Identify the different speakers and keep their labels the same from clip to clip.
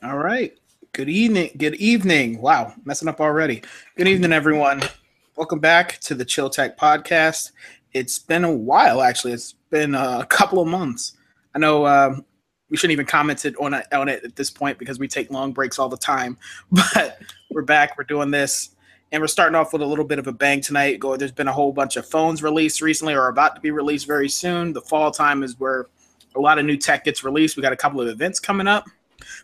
Speaker 1: All right. Good evening. Good evening. Wow, messing up already. Good evening, everyone. Welcome back to the Chill Tech Podcast. It's been a while, actually. It's been a couple of months. I know um, we shouldn't even comment on it, on it at this point because we take long breaks all the time. But we're back. We're doing this, and we're starting off with a little bit of a bang tonight. There's been a whole bunch of phones released recently, or about to be released very soon. The fall time is where a lot of new tech gets released. We got a couple of events coming up.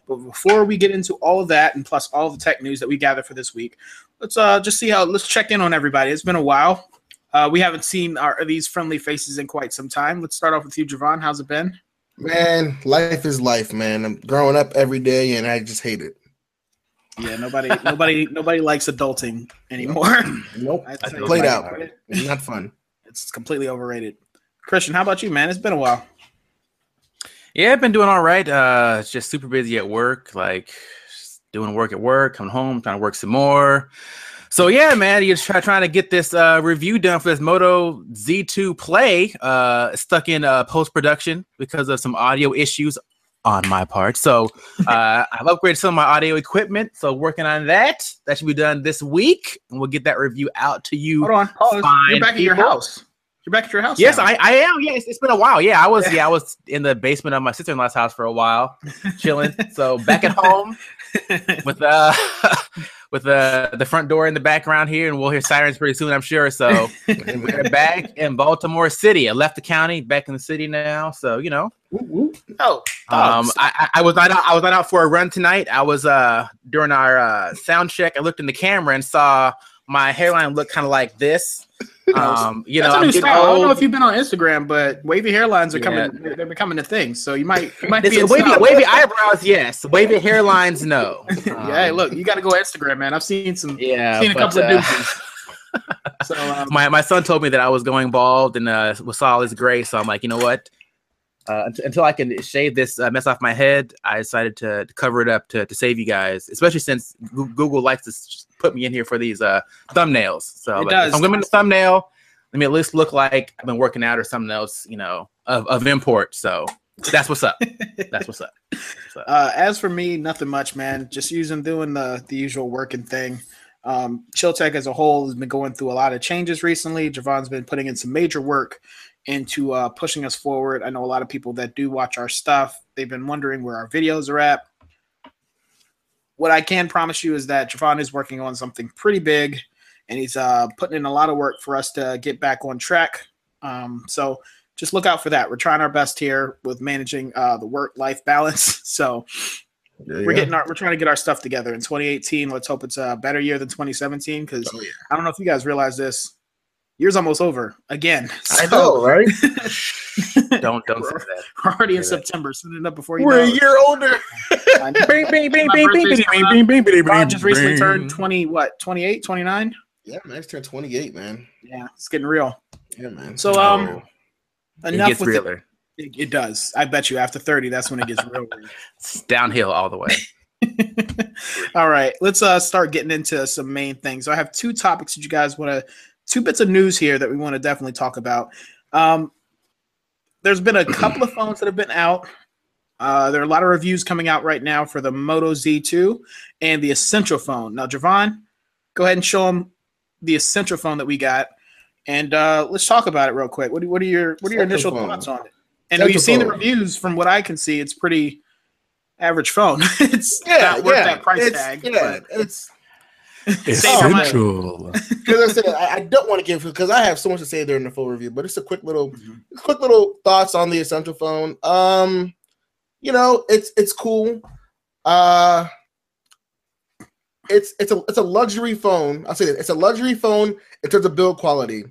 Speaker 1: But before we get into all of that and plus all the tech news that we gather for this week, let's uh just see how let's check in on everybody. It's been a while. Uh, we haven't seen our these friendly faces in quite some time. Let's start off with you, Javon. How's it been?
Speaker 2: Man, life is life, man. I'm growing up every day and I just hate it.
Speaker 1: Yeah, nobody nobody nobody likes adulting anymore.
Speaker 2: Nope. I played out. It's not fun.
Speaker 1: It's completely overrated. Christian, how about you, man? It's been a while.
Speaker 3: Yeah, I've been doing all right. Uh, just super busy at work, like doing work at work, coming home, trying to work some more. So yeah, man, you're try, trying to get this uh, review done for this Moto Z2 Play. Uh, stuck in uh, post production because of some audio issues on my part. So uh, I've upgraded some of my audio equipment. So working on that. That should be done this week, and we'll get that review out to you.
Speaker 1: Hold on. You're back at your house. You're back at your house.
Speaker 3: Yes, I, I am. Yeah, it's, it's been a while. Yeah, I was. Yeah, I was in the basement of my sister in law's house for a while, chilling. so back at home with uh with uh, the front door in the background here, and we'll hear sirens pretty soon, I'm sure. So we're back in Baltimore City. I left the county, back in the city now. So you know.
Speaker 1: Oh,
Speaker 3: um, I, I was not out, I was not out for a run tonight. I was uh during our uh, sound check. I looked in the camera and saw my hairline look kind of like this. Um, you
Speaker 1: That's
Speaker 3: know,
Speaker 1: a new style. I don't know if you've been on Instagram, but wavy hairlines are
Speaker 3: Yeah.
Speaker 1: coming. They're, they're becoming a thing. So you might, you might
Speaker 3: This-
Speaker 1: be
Speaker 3: wavy,
Speaker 1: style.
Speaker 3: wavy eyebrows, yes. Wavy hairlines, no.
Speaker 1: yeah, hey,
Speaker 3: Um,
Speaker 1: look, you got to go Instagram, man. I've seen some,
Speaker 3: yeah.
Speaker 1: seen a
Speaker 3: but,
Speaker 1: couple of
Speaker 3: uh,
Speaker 1: doozies. So um,
Speaker 3: my my son told me that I was going bald and uh, was all his gray, so I'm like, you know what? Uh, until I can shave this uh, mess off my head, I decided to, to cover it up to, to save you guys, especially since Google likes to put me in here for these uh, thumbnails. So like,
Speaker 1: does.
Speaker 3: if I'm going to thumbnail, let me at least look like I've been working out or something else, you know, of, of import. So that's what's up. That's what's up. What's up.
Speaker 1: Uh, as for me, nothing much, man. Just using doing the the usual working thing. Um, Chill Tech as a whole has been going through a lot of changes recently. Javon's been putting in some major work into uh, pushing us forward. I know a lot of people that do watch our stuff. They've been wondering where our videos are at. What I can promise you is that Javon is working on something pretty big, and he's uh, putting in a lot of work for us to get back on track. Um, so just look out for that. We're trying our best here with managing uh, the work life balance. So we're getting our we're trying to get our stuff together in 2018. Let's hope it's a better year than 2017 because
Speaker 2: Oh, yeah.
Speaker 1: I don't know if you guys realize this. Year's almost over again.
Speaker 2: I know, right?
Speaker 3: Don't don't say that.
Speaker 1: We're already in
Speaker 3: that.
Speaker 1: September. Send it up before you
Speaker 2: We're a
Speaker 1: know. it.
Speaker 2: year older.
Speaker 1: I know.
Speaker 3: Bing, bing, bing,
Speaker 1: My
Speaker 3: bing, bing,
Speaker 1: birthday's
Speaker 3: bing,
Speaker 1: coming up.
Speaker 3: bing, bing, bing,
Speaker 1: Ron
Speaker 3: bing,
Speaker 1: just recently
Speaker 3: bing.
Speaker 1: turned 20, what, 28, 29?
Speaker 2: Yeah, man, it's turned 28, man.
Speaker 1: Yeah, it's getting real.
Speaker 2: Yeah, man.
Speaker 1: So, um,
Speaker 3: it
Speaker 1: enough
Speaker 3: gets
Speaker 1: with it.
Speaker 3: realer.
Speaker 1: It, it does. I bet you after 30, that's when it gets real. weird.
Speaker 3: It's downhill all the way.
Speaker 1: All right, let's uh start getting into some main things. So I have two topics that you guys want to, two bits of news here that we want to definitely talk about. Um, there's been a couple of phones that have been out. Uh, there are a lot of reviews coming out right now for the Moto Z2 and the Essential phone. Now, Javon, go ahead and show them the Essential phone that we got, and uh, let's talk about it real quick. What, do, what are your what are your initial
Speaker 2: phone.
Speaker 1: thoughts on it? And you've seen the reviews. From what I can see, it's pretty average phone. it's
Speaker 2: yeah,
Speaker 1: not worth
Speaker 2: yeah,
Speaker 1: that price
Speaker 2: it's,
Speaker 1: tag.
Speaker 2: Yeah,
Speaker 1: but-
Speaker 2: it's
Speaker 1: Save your money.
Speaker 3: Essential.
Speaker 2: because I said I, I don't want to give because I have so much to say during the full review, but it's a quick little,
Speaker 1: Mhm.
Speaker 2: quick little thoughts on the essential phone. Um, you know, it's it's cool. Uh, it's it's a it's a luxury phone. I'll say that it's a luxury phone in terms of build quality,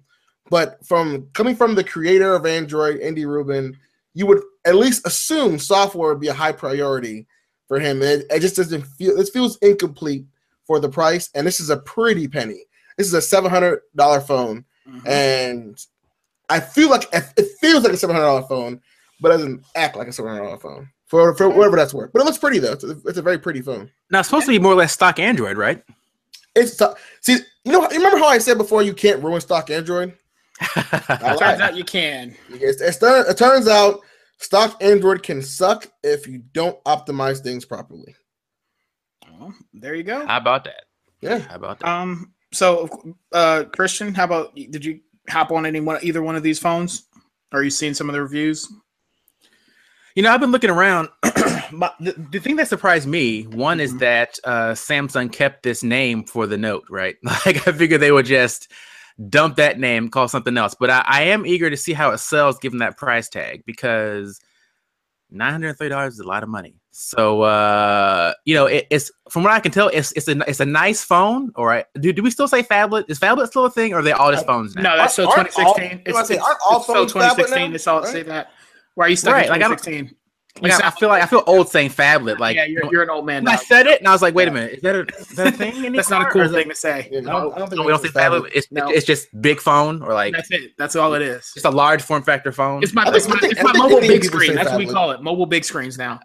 Speaker 2: but from coming from the creator of Android, Andy Rubin, you would at least assume software would be a high priority for him. It, it just doesn't feel it feels incomplete for the price, and this is a pretty penny. This is a seven hundred dollar phone,
Speaker 1: Mhm.
Speaker 2: and I feel like it feels like a seven hundred dollar phone, but it doesn't act like a seven hundred dollar phone for for whatever that's worth. But it looks pretty though. It's a, it's a very pretty phone.
Speaker 3: Now it's supposed to be more or less stock Android, right?
Speaker 2: It's t- see, you know, you remember how I said before you can't ruin stock Android. I
Speaker 1: Turns out you can.
Speaker 2: It's, it's, it turns out stock Android can suck if you don't optimize things properly.
Speaker 1: Well, there you go.
Speaker 3: How about that?
Speaker 2: Yeah.
Speaker 3: How about that?
Speaker 1: Um. So, uh, Christian, how about did you hop on any one either one of these phones? Are you seeing some of the reviews?
Speaker 3: You know, I've been looking around. My, the, the thing that surprised me, one is
Speaker 1: Mhm.
Speaker 3: that uh, Samsung kept this name for the Note, right? Like I figured they would just dump that name, call something else. But I, I am eager to see how it sells given that price tag because nine hundred thirty dollars is a lot of money. So uh, you know, it, it's from what I can tell, it's it's a it's a nice phone. All right, do do we still say phablet? Is phablet still a thing, or are they all just phones now?
Speaker 1: No, that's still
Speaker 2: Aren't all-
Speaker 1: 2016.
Speaker 2: I was gonna say,
Speaker 1: it's,
Speaker 2: aren't all
Speaker 1: it's still
Speaker 2: phones tablet
Speaker 1: 2016.
Speaker 2: now?
Speaker 1: It's all
Speaker 2: Right?
Speaker 1: say that. Why are you stuck
Speaker 3: Right,
Speaker 1: in
Speaker 3: like, I
Speaker 1: 2016?
Speaker 3: Like, I, I feel like I feel old saying phablet. Like
Speaker 1: yeah, you're, you're an old man.
Speaker 3: when I said it, and I was like, wait a minute, is that a, is that a thing? anymore?
Speaker 1: That's not a cool thing to say.
Speaker 2: Yeah,
Speaker 1: no,
Speaker 2: I don't think
Speaker 3: No, we don't say
Speaker 2: it's valid.
Speaker 3: phablet. It's,
Speaker 1: No.
Speaker 3: it's just big phone or like
Speaker 1: that's it. That's all it is.
Speaker 3: just a large form factor phone.
Speaker 1: It's my,
Speaker 2: think-
Speaker 1: it's my,
Speaker 2: think-
Speaker 1: it's my mobile
Speaker 2: Indian
Speaker 1: big screen.
Speaker 2: say
Speaker 1: That's what we call it. Mobile big screens now.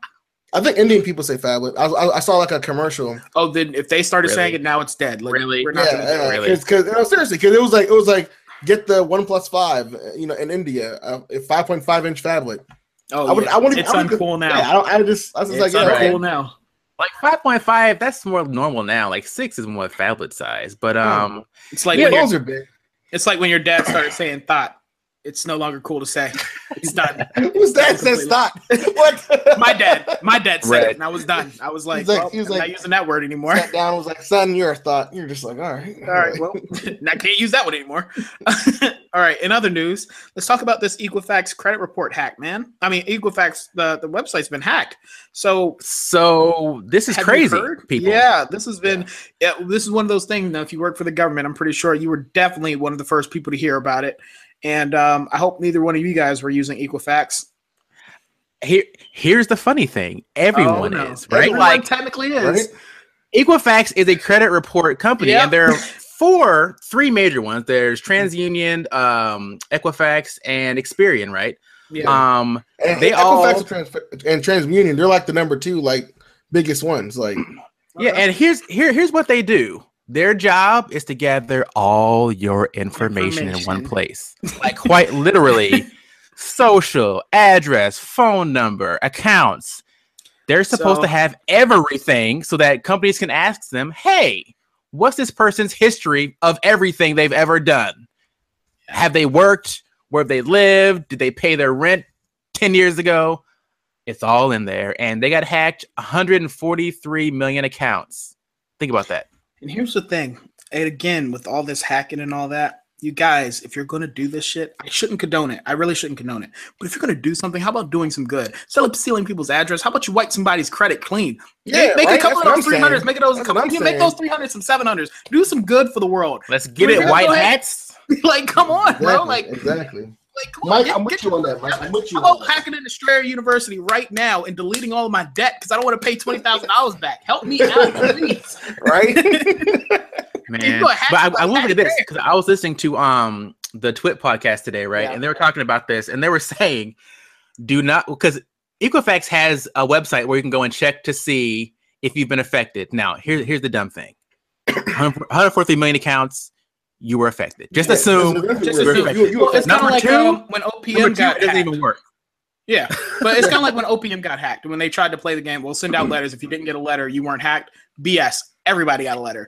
Speaker 2: I think Indian people say phablet. I, I, I saw like a commercial.
Speaker 1: Oh, then if they started
Speaker 3: Really?
Speaker 1: saying it now, it's dead. Like,
Speaker 3: Really?
Speaker 1: We're not
Speaker 2: yeah,
Speaker 1: gonna do it.
Speaker 2: yeah,
Speaker 3: really.
Speaker 2: Because no, seriously, because it was like it was like get the One Plus Five, uh, you know, in India, uh, a five point five inch phablet.
Speaker 1: Oh,
Speaker 2: I would,
Speaker 1: yeah.
Speaker 2: I wouldn't.
Speaker 1: it's
Speaker 2: I wouldn't-
Speaker 1: uncool now.
Speaker 2: Yeah, I don't. I just. I was just
Speaker 1: it's
Speaker 2: like, yeah,
Speaker 1: uncool
Speaker 2: okay.
Speaker 1: now.
Speaker 3: like five point five. That's more normal now. Like six is more phablet size. But um,
Speaker 1: It's like
Speaker 2: yeah,
Speaker 1: when your,
Speaker 2: those are big.
Speaker 1: it's like when your dad started saying thought. It's no longer cool to say. It's done.
Speaker 2: Who's that says thought? what?
Speaker 1: My dad, my dad said
Speaker 3: Right.
Speaker 1: it, and I was done. I was like,
Speaker 2: He's like-
Speaker 1: well,
Speaker 2: he was
Speaker 1: I'm
Speaker 2: like-
Speaker 1: not using that word anymore.
Speaker 2: Sat down, and was like, "Son, you're a thought." You're just like, all right,
Speaker 1: All right, well, I can't use that one anymore. All right, in other news, let's talk about this Equifax credit report hack, man. I mean, Equifax, the, the website's been hacked. So
Speaker 3: so this is crazy, people.
Speaker 1: Yeah, this has been, yeah, this is one of those things. Now, if you work for the government, I'm pretty sure you were definitely one of the first people to hear about it. And um, I hope neither one of you guys were using Equifax.
Speaker 3: Here, here's the funny thing. Everyone
Speaker 1: Oh, no.
Speaker 3: is right.
Speaker 1: Everyone
Speaker 3: Like
Speaker 1: technically is.
Speaker 2: Right?
Speaker 3: Equifax is a credit report company,
Speaker 1: Yep.
Speaker 3: and there are four, three major ones. There's TransUnion, um, Equifax, and Experian, right?
Speaker 1: Yeah.
Speaker 3: Um,
Speaker 2: And
Speaker 3: They
Speaker 2: Equifax
Speaker 3: all-
Speaker 2: and, Trans- and TransUnion, they're like the number two, like biggest ones. Like,
Speaker 3: yeah, and here's here here's what they do. Their job is to gather all your information, in one place, like quite literally, social, address, phone number, accounts. They're supposed
Speaker 1: So-
Speaker 3: to have everything so that companies can ask them, "Hey, what's this person's history of everything they've ever done? Have they worked? Where have they lived? Did they pay their rent 10 years ago? It's all in there. And they got hacked 143 million accounts. Think about that.
Speaker 1: And here's the thing, and again, with all this hacking and all that, you guys, if you're gonna do this shit, I shouldn't condone it. I really shouldn't condone it. But if you're gonna do something, how about doing some good? Instead of stealing people's address, how about you wipe somebody's credit clean?
Speaker 2: yeah,
Speaker 1: make, make
Speaker 2: right?
Speaker 1: a couple
Speaker 2: That's
Speaker 1: of those three
Speaker 2: saying.
Speaker 1: make those
Speaker 2: That's
Speaker 1: couple,
Speaker 2: what I'm
Speaker 1: make those three hundred, some seven hundreds. Do some good for the world.
Speaker 3: Let's get it, white hats.
Speaker 1: like, come on, bro. Like,
Speaker 2: exactly.
Speaker 1: Like come on,
Speaker 2: Mike,
Speaker 1: get-
Speaker 2: I'm with you on that, Mike. I'm with you
Speaker 1: How
Speaker 2: on
Speaker 1: about
Speaker 2: that.
Speaker 1: hacking into Strayer University right now and deleting all of my debt because I don't want to pay twenty thousand dollars back? Help me out, please.
Speaker 2: Right?
Speaker 3: Man. But I, I
Speaker 1: somebody
Speaker 3: will look at this because I was listening to um the Twit podcast today, right?
Speaker 1: Yeah.
Speaker 3: And they were talking about this, and they were saying, do not because Equifax has a website where you can go and check to see if you've been affected. Now, here's here's the dumb thing: 143 million accounts, you were affected. Just
Speaker 2: Yeah,
Speaker 3: assume.
Speaker 1: Just assume.
Speaker 2: You- you
Speaker 1: Well, it's kind of
Speaker 3: Number
Speaker 1: like
Speaker 3: two-
Speaker 1: um, when OPM got
Speaker 3: doesn't even work.
Speaker 1: Yeah, but it's kind of like when OPM got hacked. When they tried to play the game, we'll send out letters. If you didn't get a letter, you weren't hacked. BS. Everybody got a letter.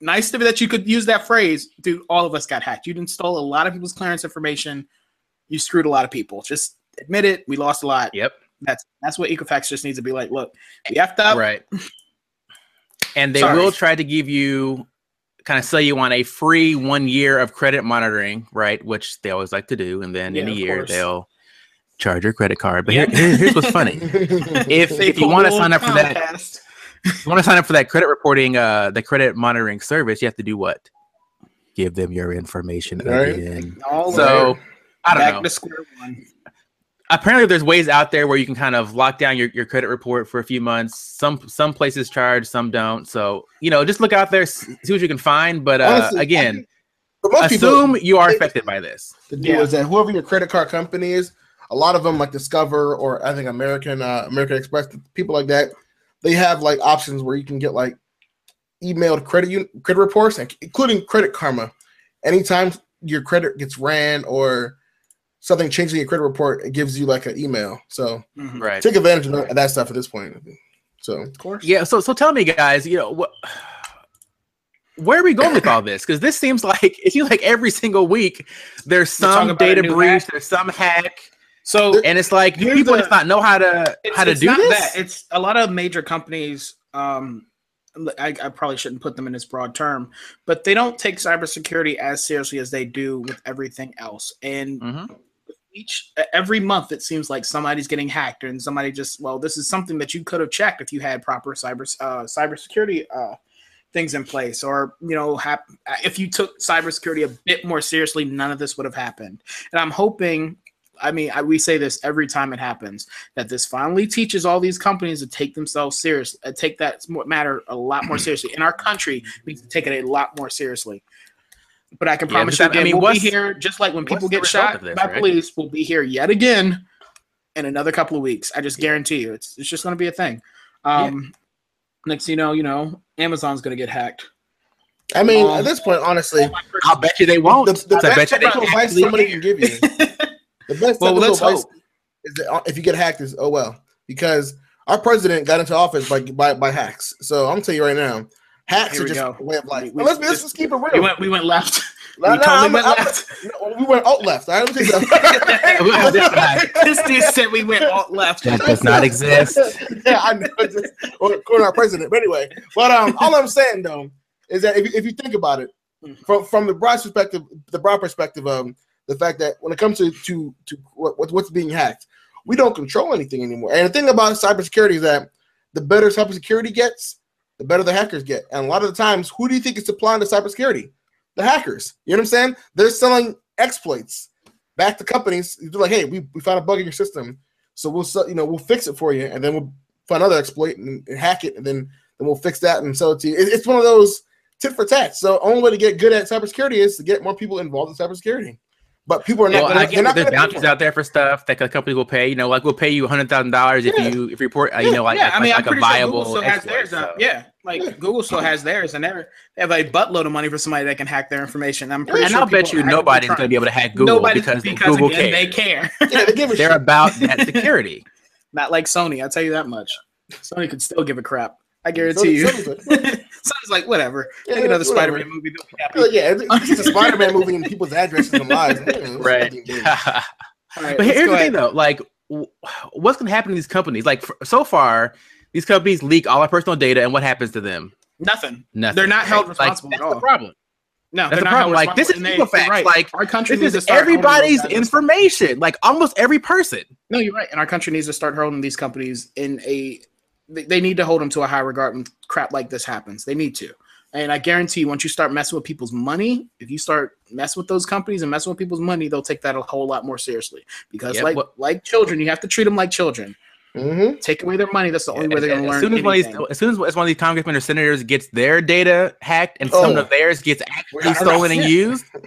Speaker 1: Nice to be that you could use that phrase. Dude, all of us got hacked. You stole a lot of people's clearance information. You screwed a lot of people. Just admit it. We lost a lot.
Speaker 3: Yep.
Speaker 1: That's that's what Equifax just needs to be like. Look, we effed up.
Speaker 3: Right. And they
Speaker 1: Sorry.
Speaker 3: will try to give you kind of sell you on a free one year of credit monitoring, right? Which they always like to do. And then in a year
Speaker 1: course.
Speaker 3: they'll charge your credit card. But
Speaker 1: Yeah.
Speaker 3: here, here- here's what's funny. If if you want to sign up for that, you want to sign up for that credit reporting, uh, the credit monitoring service, you have to do what? Give them your information
Speaker 2: Right.
Speaker 3: again.
Speaker 1: All
Speaker 3: So I don't
Speaker 1: back
Speaker 3: know.
Speaker 1: to square one.
Speaker 3: Apparently, there's ways out there where you can kind of lock down your, your credit report for a few months. Some some places charge, some don't. So you know, just look out there, see what you can find. But uh,
Speaker 2: Honestly,
Speaker 3: again,
Speaker 2: think for most people,
Speaker 3: assume you are affected by this.
Speaker 2: the deal
Speaker 1: Yeah.
Speaker 2: is that whoever your credit card company is, a lot of them like Discover or I think American uh, American Express, people like that, they have like options where you can get like emailed credit un- credit reports, including Credit Karma. Anytime your credit gets ran or something changes in your credit report, it gives you like an email. So
Speaker 1: Mhm.
Speaker 3: Right.
Speaker 2: take advantage of that stuff at this point. So
Speaker 1: Of course.
Speaker 3: Yeah. So so tell me, guys, you know what. Where are we going with all this? Because this seems like it seems like every single week there's some data breach,
Speaker 1: hack.
Speaker 3: there's some hack,
Speaker 1: So
Speaker 3: and it's like do people
Speaker 1: the-
Speaker 3: just not know how to
Speaker 1: it's,
Speaker 3: how to
Speaker 1: it's
Speaker 3: do
Speaker 1: not
Speaker 3: this.
Speaker 1: that. It's a lot of major companies. Um, I, I probably shouldn't put them in this broad term, but they don't take cybersecurity as seriously as they do with everything else. And
Speaker 3: Mhm.
Speaker 1: Each every month, it seems like somebody's getting hacked, and somebody just well, this is something that you could have checked if you had proper cyber uh, cybersecurity uh, things in place, or you know, hap- if you took cybersecurity a bit more seriously, none of this would have happened. And I'm hoping. I mean, I, we say this every time it happens that this finally teaches all these companies to take themselves seriously, uh, take that matter a lot more seriously. In our country, we take it a lot more seriously. But I can
Speaker 3: Yeah,
Speaker 1: promise
Speaker 3: because
Speaker 1: you,
Speaker 3: I- I mean,
Speaker 1: we'll be here just like when people get shot
Speaker 3: of this,
Speaker 1: by
Speaker 3: right?
Speaker 1: police. We'll be here yet again in another couple of weeks. I just guarantee you, it's it's just going to be a thing. Um, Next, you know, you know, Amazon's going to get hacked.
Speaker 2: I mean,
Speaker 1: Um,
Speaker 2: at this point, honestly,
Speaker 3: I'll bet you they won't.
Speaker 2: the, the
Speaker 3: I bet
Speaker 2: best
Speaker 3: you
Speaker 2: technical advice somebody can give you, the best
Speaker 1: Well,
Speaker 2: technical
Speaker 1: let's
Speaker 2: advice
Speaker 1: hope.
Speaker 2: is that uh, if you get hacked, is oh well, because our president got into office by by, by hacks. So I'm gonna tell you right now, hacks
Speaker 1: Here
Speaker 2: are
Speaker 1: we
Speaker 2: just
Speaker 1: go.
Speaker 2: a way of life.
Speaker 1: We- we-
Speaker 2: let's, let's just keep it real.
Speaker 1: We went we went left.
Speaker 2: No,
Speaker 1: we
Speaker 2: no,
Speaker 1: totally
Speaker 2: I'm-
Speaker 1: went
Speaker 2: I'm-
Speaker 1: left.
Speaker 2: no, we went alt left. All right, let me take
Speaker 3: This
Speaker 2: that.
Speaker 1: this dude said we went alt left.
Speaker 3: That does not exist.
Speaker 2: yeah, I know. it's Just, or according to our president. But anyway, but um, all I'm saying though is that if, you- if you think about it from from the broad perspective, the broad perspective of the fact that when it comes to to to what, what- what's being hacked, we don't control anything anymore. And the thing about cybersecurity is that the better cybersecurity gets, the better the hackers get. And a lot of the times, who do you think is supplying the cybersecurity? The hackers. You know what I'm saying? They're selling exploits back to companies. They're like, hey, we, we found a bug in your system. So we'll sell, you know, we'll fix it for you, and then we'll find another exploit and, and hack it, and then then we'll fix that and sell it to you. It- it's one of those tit for tat. So only way to get good at cybersecurity is to get more people involved in cybersecurity. But people are not.
Speaker 3: Well,
Speaker 2: gonna,
Speaker 3: I get
Speaker 2: not
Speaker 3: there's bounties out there for stuff that a company will pay. You know, like we'll pay you hundred thousand dollars if
Speaker 2: Yeah.
Speaker 3: you if you report, uh, you know, like
Speaker 1: yeah,
Speaker 3: like,
Speaker 1: I mean,
Speaker 3: like,
Speaker 1: I'm
Speaker 3: a
Speaker 1: pretty
Speaker 3: viable
Speaker 1: sure Google still has theirs. uh,
Speaker 3: so.
Speaker 1: yeah, like
Speaker 2: Yeah.
Speaker 1: Google still has theirs, and they're, they have a buttload of money for somebody that can hack their information. I'm pretty
Speaker 3: And
Speaker 1: sure
Speaker 3: I'll bet you nobody's going to be able to hack Google
Speaker 1: Nobody
Speaker 3: because,
Speaker 1: because
Speaker 3: Google
Speaker 1: again,
Speaker 3: cares.
Speaker 1: they care.
Speaker 2: Yeah, they give a
Speaker 3: They're
Speaker 2: shit.
Speaker 3: about that security.
Speaker 1: Not like Sony. I'll tell you that much. Sony could still give a crap. I guarantee you.
Speaker 2: Sounds like,
Speaker 1: like whatever.
Speaker 2: Yeah,
Speaker 1: Make another. Spider-Man movie. Happy.
Speaker 2: Like, yeah, it's it's a Spider-Man movie and people's addresses and lives. Yeah, it's nothing big.
Speaker 1: All right,
Speaker 3: but here's
Speaker 1: go
Speaker 3: the thing, though. Like, what's going to happen to these companies? Like, f- so far, these companies leak all our personal data, and what happens to them?
Speaker 1: Nothing.
Speaker 3: Nothing.
Speaker 1: They're not held
Speaker 3: Like,
Speaker 1: responsible
Speaker 3: that's
Speaker 1: at all.
Speaker 3: the problem.
Speaker 1: No,
Speaker 3: That's
Speaker 1: they're
Speaker 3: the
Speaker 1: not
Speaker 3: problem. Like, this is
Speaker 1: responsible, and right.
Speaker 3: Like,
Speaker 1: our country
Speaker 3: This
Speaker 1: needs
Speaker 3: is
Speaker 1: start
Speaker 3: everybody's information. Like, almost every person.
Speaker 1: No, you're right. And our country needs to start holding these companies in a. They, they need to hold them to a high regard when crap like this happens. They need to. And I guarantee once you start messing with people's money, if you start messing with those companies and messing with people's money, they'll take that a whole lot more seriously. Because
Speaker 3: Yeah,
Speaker 1: like
Speaker 3: what-
Speaker 1: like children, you have to treat them like children.
Speaker 2: Mhm.
Speaker 1: Take away their money. That's the only way they're going to learn.
Speaker 3: as soon as one, of these, as soon as as one of these congressmen or senators gets their data hacked and
Speaker 2: Oh.
Speaker 3: some of theirs gets actually stolen and used,
Speaker 1: Oh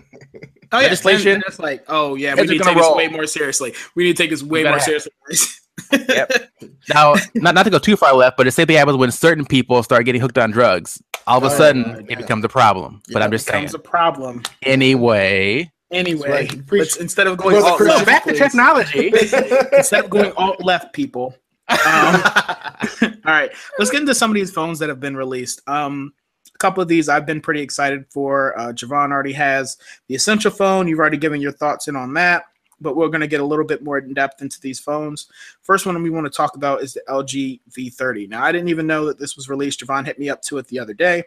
Speaker 1: yeah,
Speaker 3: legislation-
Speaker 1: legislation. That's like, oh yeah, we need to
Speaker 3: gonna
Speaker 1: take this way more seriously. We need to take this way more
Speaker 3: have
Speaker 1: seriously.
Speaker 3: Yep. now not, not to go too far left, but the same thing happens when certain people start getting hooked on drugs. All of a
Speaker 2: Oh,
Speaker 3: sudden,
Speaker 2: yeah.
Speaker 3: it becomes a problem. but I'm just saying.
Speaker 1: becomes a problem.
Speaker 3: Anyway,
Speaker 1: Anyway,
Speaker 2: right. Preach-
Speaker 1: let's, instead of going
Speaker 2: Brother
Speaker 1: alt
Speaker 2: Chris.
Speaker 3: so
Speaker 1: left,
Speaker 3: back to technology.
Speaker 1: instead of going alt left, people. Um, all right, let's get into some of these phones that have been released. Um, a couple of these I've been pretty excited for. Uh, Javon already has the Essential phone. You've already given your thoughts in on that, but we're going to get a little bit more in depth into these phones. First one we want to talk about is the LG V30. Now, I didn't even know that this was released. Javon hit me up to it the other day.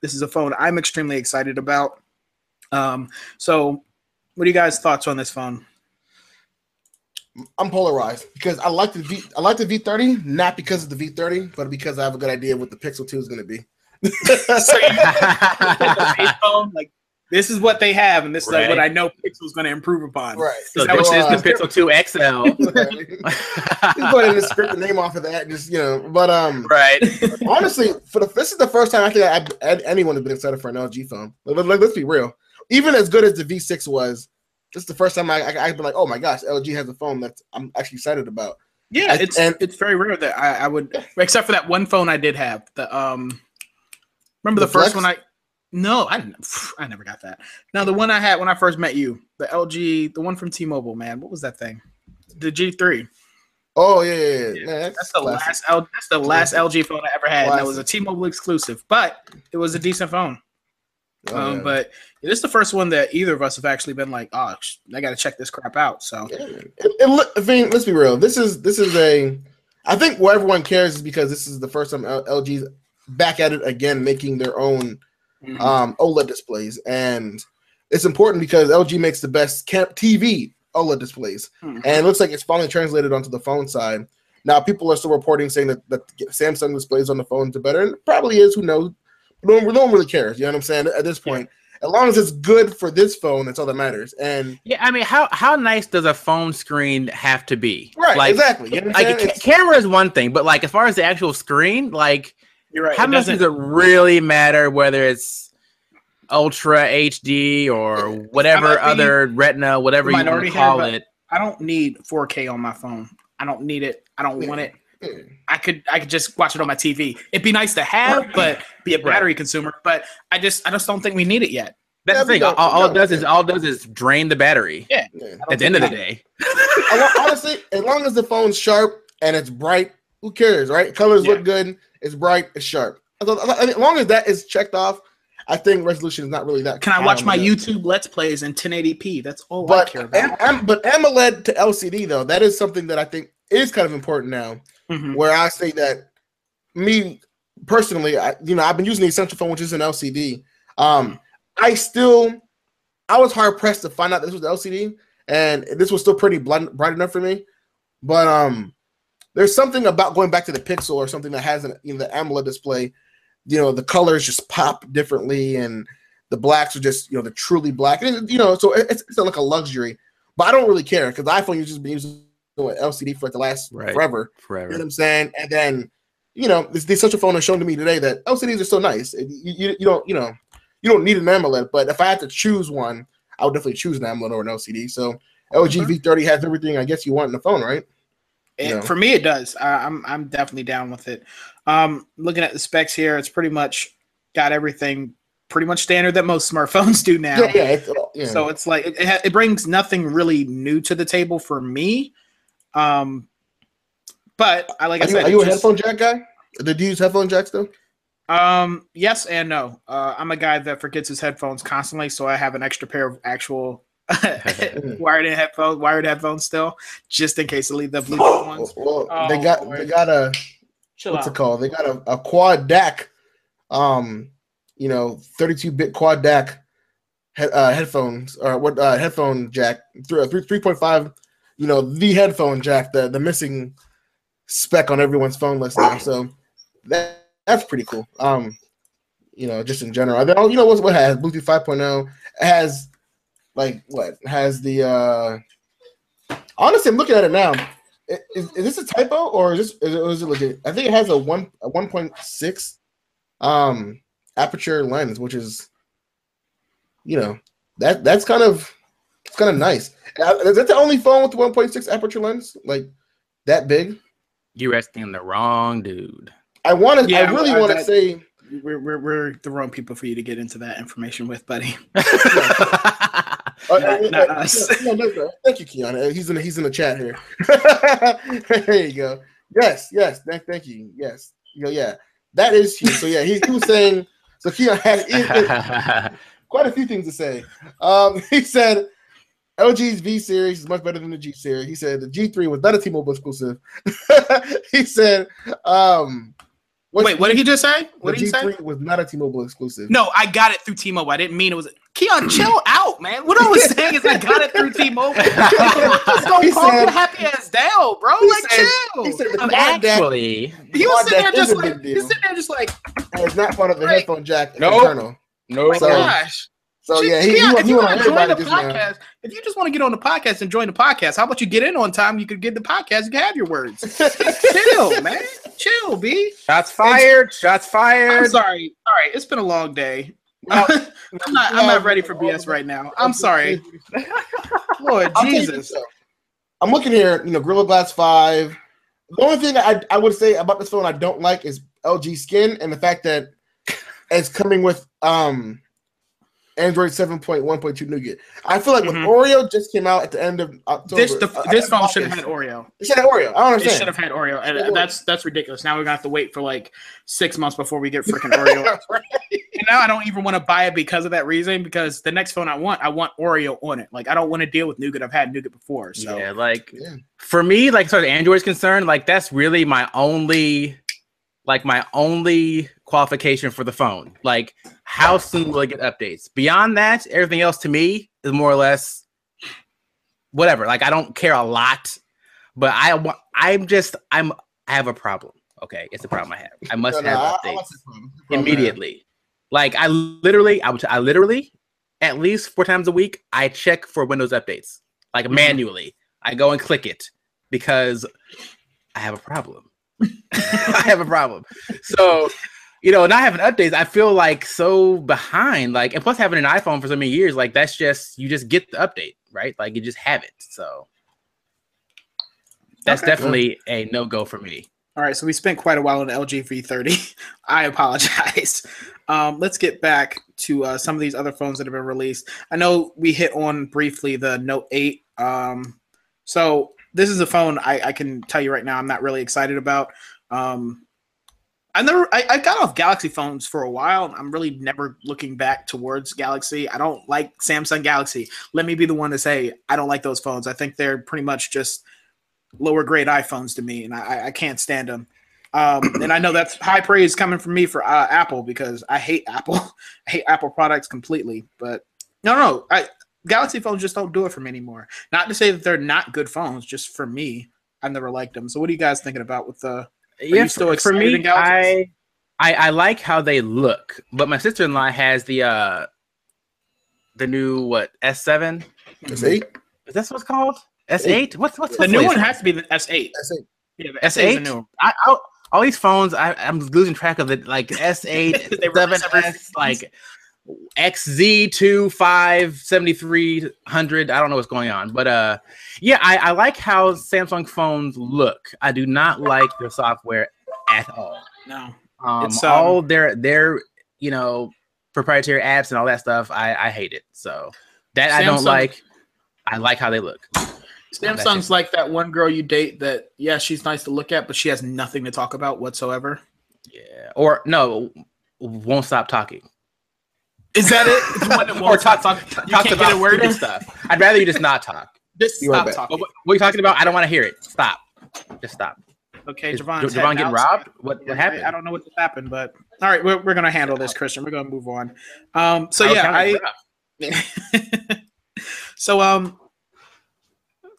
Speaker 1: This is a phone I'm extremely excited about. Um, so, what are you guys' thoughts on this phone?
Speaker 2: I'm polarized because I like the V. I like the V30 not because of the V30, but because I have a good idea what the Pixel 2 is going to be.
Speaker 1: so you the base phone, like this is what they have, and this is what I know Pixel's going to improve upon.
Speaker 2: right.
Speaker 3: so
Speaker 1: that
Speaker 3: this
Speaker 1: what
Speaker 3: is the Pixel 2 XL.
Speaker 2: Just go ahead and just script the name off of that, just you know. But um,
Speaker 3: right.
Speaker 2: honestly, for the this is the first time I think I, I, anyone has been excited for an LG phone. Let, let, us be real. Even as good as the G6 was, this is the first time I, I I've been like, oh my gosh, LG has a phone that I'm actually excited about.
Speaker 1: Yeah,
Speaker 2: I-
Speaker 1: it's
Speaker 2: and-
Speaker 1: it's very rare that I, I would, except for that one phone I did have. The um, remember the,
Speaker 2: The
Speaker 1: first
Speaker 2: Flex?
Speaker 1: one I. No, I didn't. I never got that. Now the one I had when I first met you, the LG, the one from T-Mobile, man. What was that thing? The G3.
Speaker 2: Oh yeah, yeah, yeah.
Speaker 1: Yeah,
Speaker 2: Man,
Speaker 1: That's the
Speaker 2: classic.
Speaker 1: last L, that's the last LG phone I ever had. And that was a
Speaker 2: Classic.
Speaker 1: T-Mobile exclusive, but it was a decent phone.
Speaker 2: Oh,
Speaker 1: um,
Speaker 2: yeah.
Speaker 1: But it is the first one that either of us have actually been like, oh, sh- I got to check this crap out. So
Speaker 2: Yeah. It- it look- I mean, let's be real. This is this is a. I think what everyone cares is because this is the first time L- LG's back at it again, making their own
Speaker 1: mhm.
Speaker 2: um, OLED displays, and it's important because LG makes the best camp TV OLED displays,
Speaker 1: Mhm.
Speaker 2: and it looks like it's finally translated onto the phone side. Now, people are still reporting saying that, that Samsung displays on the phones are better, and it probably is. Who knows? No, one- no one really cares. You know what I'm saying? At this point, as long as it's good for this phone, that's all that matters. And
Speaker 3: Yeah, I mean, how how nice does a phone screen have to be?
Speaker 2: right,
Speaker 3: like,
Speaker 2: exactly. You know
Speaker 3: Like a ca- camera is one thing, but like as far as the actual screen, like
Speaker 1: you're right.
Speaker 3: how
Speaker 1: it
Speaker 3: much
Speaker 1: doesn't-
Speaker 3: does it really matter whether it's ultra HD or whatever other retina, whatever you want to call
Speaker 1: but-
Speaker 3: it?
Speaker 1: I don't need 4K on my phone. I don't need it. I don't
Speaker 2: Yeah.
Speaker 1: want it.
Speaker 2: Hmm.
Speaker 1: I could I could just watch it on my TV. It'd be nice to have, but be a battery consumer. But I just I just don't think we need it yet.
Speaker 3: That's
Speaker 2: Yeah,
Speaker 3: the thing.
Speaker 2: we
Speaker 3: All, all
Speaker 2: we
Speaker 3: it does
Speaker 2: don't.
Speaker 3: is all it does is drain the battery
Speaker 2: Yeah.
Speaker 1: I
Speaker 3: at the end of the day.
Speaker 2: Honestly, as long as the phone's sharp and it's bright, who cares, right? Colors
Speaker 1: Yeah.
Speaker 2: look good, it's bright, it's sharp. As long- as that is checked off, I think resolution is not really that.
Speaker 1: Can I watch my
Speaker 2: that.
Speaker 1: YouTube Let's Plays in 1080p? That's all I
Speaker 2: But
Speaker 1: care about.
Speaker 2: but AMOLED to LCD though, that is something that I think is kind of important now.
Speaker 1: Mhm.
Speaker 2: Where I say that me personally, I, you know, I've been using the Essential phone, which is an LCD. Um, I still, I was hard pressed to find out this was LCD, and this was still pretty bright, bright enough for me. But um, there's something about going back to the Pixel or something that has an you know, the AMOLED display. You know, the colors just pop differently, and the blacks are just you know the truly black. And, you know, so it's, it's like a luxury. But I don't really care because the iPhone you've just been using LCD for like the last
Speaker 3: Right.
Speaker 2: forever. You know what I'm saying? And then, you know, this such a phone has shown to me today that LCDs are so nice. You, you, you don't, you know, you don't need an AMOLED, but if I had to choose one, I would definitely choose an AMOLED over an LCD. So LG
Speaker 1: mm-hmm.
Speaker 2: V30 has everything I guess you want in the phone, right?
Speaker 1: It-
Speaker 2: No.
Speaker 1: For me, it does. I, I'm I'm definitely down with it. Um, looking at the specs here, it's pretty much got everything pretty much standard that most smartphones do now.
Speaker 2: Yeah, yeah. It's, yeah.
Speaker 1: So it's like it, it, it brings nothing really new to the table for me. Um, but I like I
Speaker 2: are you, are you a
Speaker 1: just-
Speaker 2: headphone jack guy? Did you use headphone jacks though?
Speaker 1: Um, yes and no. Uh, I'm a guy that forgets his headphones constantly, so I have an extra pair of actual wired in headphones, wired headphones still, just in case I leave the Bluetooth ones.
Speaker 2: Well,
Speaker 1: Oh,
Speaker 2: they got
Speaker 1: Lord.
Speaker 2: they got a
Speaker 1: Chill
Speaker 2: what's
Speaker 1: out.
Speaker 2: it called? They got a, a quad DAC, um, you know, 32 bit quad DAC he- uh, headphones or what uh, headphone jack through three three point five, You know, the headphone jack, the the missing spec on everyone's phone list now. So that that's pretty cool. Um, you know, just in general. Then, you know what what has Bluetooth 5.0 has like what has the uh honestly I'm looking at it now. Is, is this a typo or is this is it, is it legit? I think it has a one a one point six um aperture lens, which is you know that that's kind of it's kind of nice. Uh, Is that the only phone with the one point six aperture lens like that big?
Speaker 3: You're asking the wrong dude.
Speaker 2: I want to.
Speaker 1: Yeah,
Speaker 2: I really want to say.
Speaker 1: We're, we're, we're the wrong people for you to get into that information with, buddy.
Speaker 2: Uh,
Speaker 1: Not-
Speaker 2: uh,
Speaker 1: not
Speaker 2: uh,
Speaker 1: us.
Speaker 2: no, no, no. Thank you. Uh, He's in. He's in the chat here. there you go. Yes, yes. Thank, thank you. Yes. Yeah, yeah. That is huge. So yeah, he, he was saying. So Keon had he- he- quite a few things to say. Um, he said LG's V series is much better than the G series. He said the G3 was not a T-Mobile exclusive. he said, um,
Speaker 1: Wait, what did he just say? What
Speaker 2: the
Speaker 1: did he say?
Speaker 2: G3 was not a T-Mobile exclusive.
Speaker 1: No, I got it through T-Mobile. I didn't mean it was. Keon, chill out, man. What I was saying is I got it through T-Mobile. Just don't
Speaker 2: He
Speaker 1: calm
Speaker 2: said-
Speaker 1: your happy ass down, bro.
Speaker 2: He
Speaker 1: Like,
Speaker 2: said-
Speaker 1: chill.
Speaker 2: he said the
Speaker 3: Um,
Speaker 2: quad DAC
Speaker 3: actually,
Speaker 1: he was sitting there just like
Speaker 2: big deal.
Speaker 1: he's sitting there just like,
Speaker 2: is not part of the
Speaker 1: Right.
Speaker 2: headphone jack
Speaker 3: Nope.
Speaker 2: internal.
Speaker 3: no.
Speaker 1: my
Speaker 2: So-
Speaker 1: gosh.
Speaker 2: So yeah, he,
Speaker 1: Keon,
Speaker 2: he,
Speaker 1: if you want to join the
Speaker 2: just now.
Speaker 1: podcast, if you just want to get on the podcast and join the podcast, how about you get in on time? You could get the podcast. You can have your words. Chill, man. Chill, B.
Speaker 3: Shots fired. Shots fired.
Speaker 1: I'm
Speaker 3: fired.
Speaker 1: sorry. All right, it's been a long day. I'm not. I'm not ready for BS right now. I'm sorry. Lord
Speaker 2: I'll tell you
Speaker 1: Jesus.
Speaker 2: I'm looking here, you know, Gorilla Glass 5. The only thing I, I would say about this phone I don't like is LG skin and the fact that it's coming with um Android 7.1.2 Nougat. I feel like when
Speaker 1: Mhm.
Speaker 2: Oreo just came out at the end of October,
Speaker 1: This the,
Speaker 2: uh,
Speaker 1: this phone should have had Oreo.
Speaker 2: It should have Oreo. I don't
Speaker 1: It
Speaker 2: understand.
Speaker 1: should have had Oreo, and
Speaker 2: It
Speaker 1: that's that's ridiculous. Now we're gonna have to wait for like six months before we get freaking Oreo. and now I don't even want to buy it because of that reason. Because the next phone I want, I want Oreo on it. Like I don't want to deal with nougat. I've had nougat before, so
Speaker 3: yeah, like
Speaker 2: Yeah.
Speaker 3: for me, like as far as Android is concerned, like that's really my only, like my only qualification for the phone. Like, how soon will I get updates? Beyond that, everything else to me is more or less whatever. Like, I don't care a lot, but I want. I'm just. I'm. I have a problem. Okay, it's a problem I have. I must
Speaker 2: No, no,
Speaker 3: have
Speaker 2: I- I
Speaker 3: updates
Speaker 2: want this phone. This phone, man.
Speaker 3: immediately. Like I literally, I would, I literally, at least four times a week, I check for Windows updates, like
Speaker 1: Mhm.
Speaker 3: manually. I go and click it because I have a problem. I have a problem. So, you know, not having updates, I feel like so behind. Like, and plus having an iPhone for so many years, like that's just you just get the update, right? Like you just have it. So that's
Speaker 1: Okay.
Speaker 3: definitely a no go for me.
Speaker 1: All right, so we spent quite a while on the LG V30. I apologize. Um, let's get back to uh, some of these other phones that have been released. I know we hit on briefly the Note 8. Um, so this is a phone I, I can tell you right now I'm not really excited about. Um, I never I, I got off Galaxy phones for a while. I'm really never looking back towards Galaxy. I don't like Samsung Galaxy. Let me be the one to say I don't like those phones. I think they're pretty much just lower grade iPhones to me, and I, I can't stand them. Um, and I know that's high praise coming from me for uh, Apple because I hate Apple. I hate Apple products completely. But no, no, I, Galaxy phones just don't do it for me anymore. Not to say that they're not good phones, just for me, I've never liked them. So what are you guys thinking about with the?
Speaker 3: Yeah,
Speaker 1: you still
Speaker 3: for, for me,
Speaker 1: Galaxies?
Speaker 3: I, I I like how they look, but my sister in law has the uh the new what S seven
Speaker 2: It's eight.
Speaker 3: is that what's called S eight? What's what's
Speaker 1: The
Speaker 3: what's
Speaker 1: new
Speaker 3: latest
Speaker 1: one has to be the S8.
Speaker 2: That's eight.
Speaker 1: Yeah, the S8 is the new.
Speaker 3: I, I all these phones I I'm losing track of it like S eight seven S like XZ two five seventy three hundred. I don't know what's going on, but uh, yeah, I, I like how Samsung phones look. I do not like their software at all.
Speaker 1: No.
Speaker 3: Um,
Speaker 1: It's, um,
Speaker 3: all their their you know proprietary apps and all that stuff. I I hate it. So that I don't like. I like how they look.
Speaker 1: Samsung's like that one girl you date that, yeah, she's nice to look at, but she has nothing to talk about whatsoever.
Speaker 3: Yeah, or no, won't stop talking.
Speaker 1: Is that it? The one that
Speaker 3: or talk, talk,
Speaker 1: talking? You
Speaker 3: talk
Speaker 1: can't
Speaker 3: about
Speaker 1: get a word in?
Speaker 3: stuff. I'd rather you just not talk.
Speaker 1: Just
Speaker 2: You
Speaker 1: stop talking.
Speaker 3: What, what are you talking about? I don't want to hear it. Stop. Just stop.
Speaker 1: Okay,
Speaker 3: Is
Speaker 1: Javon.
Speaker 3: Javon getting robbed? What, what happened?
Speaker 1: I, I don't know what just happened, but all right, we're, we're gonna handle this, Christian. We're gonna move on. Um, so
Speaker 3: I
Speaker 1: yeah, I so um,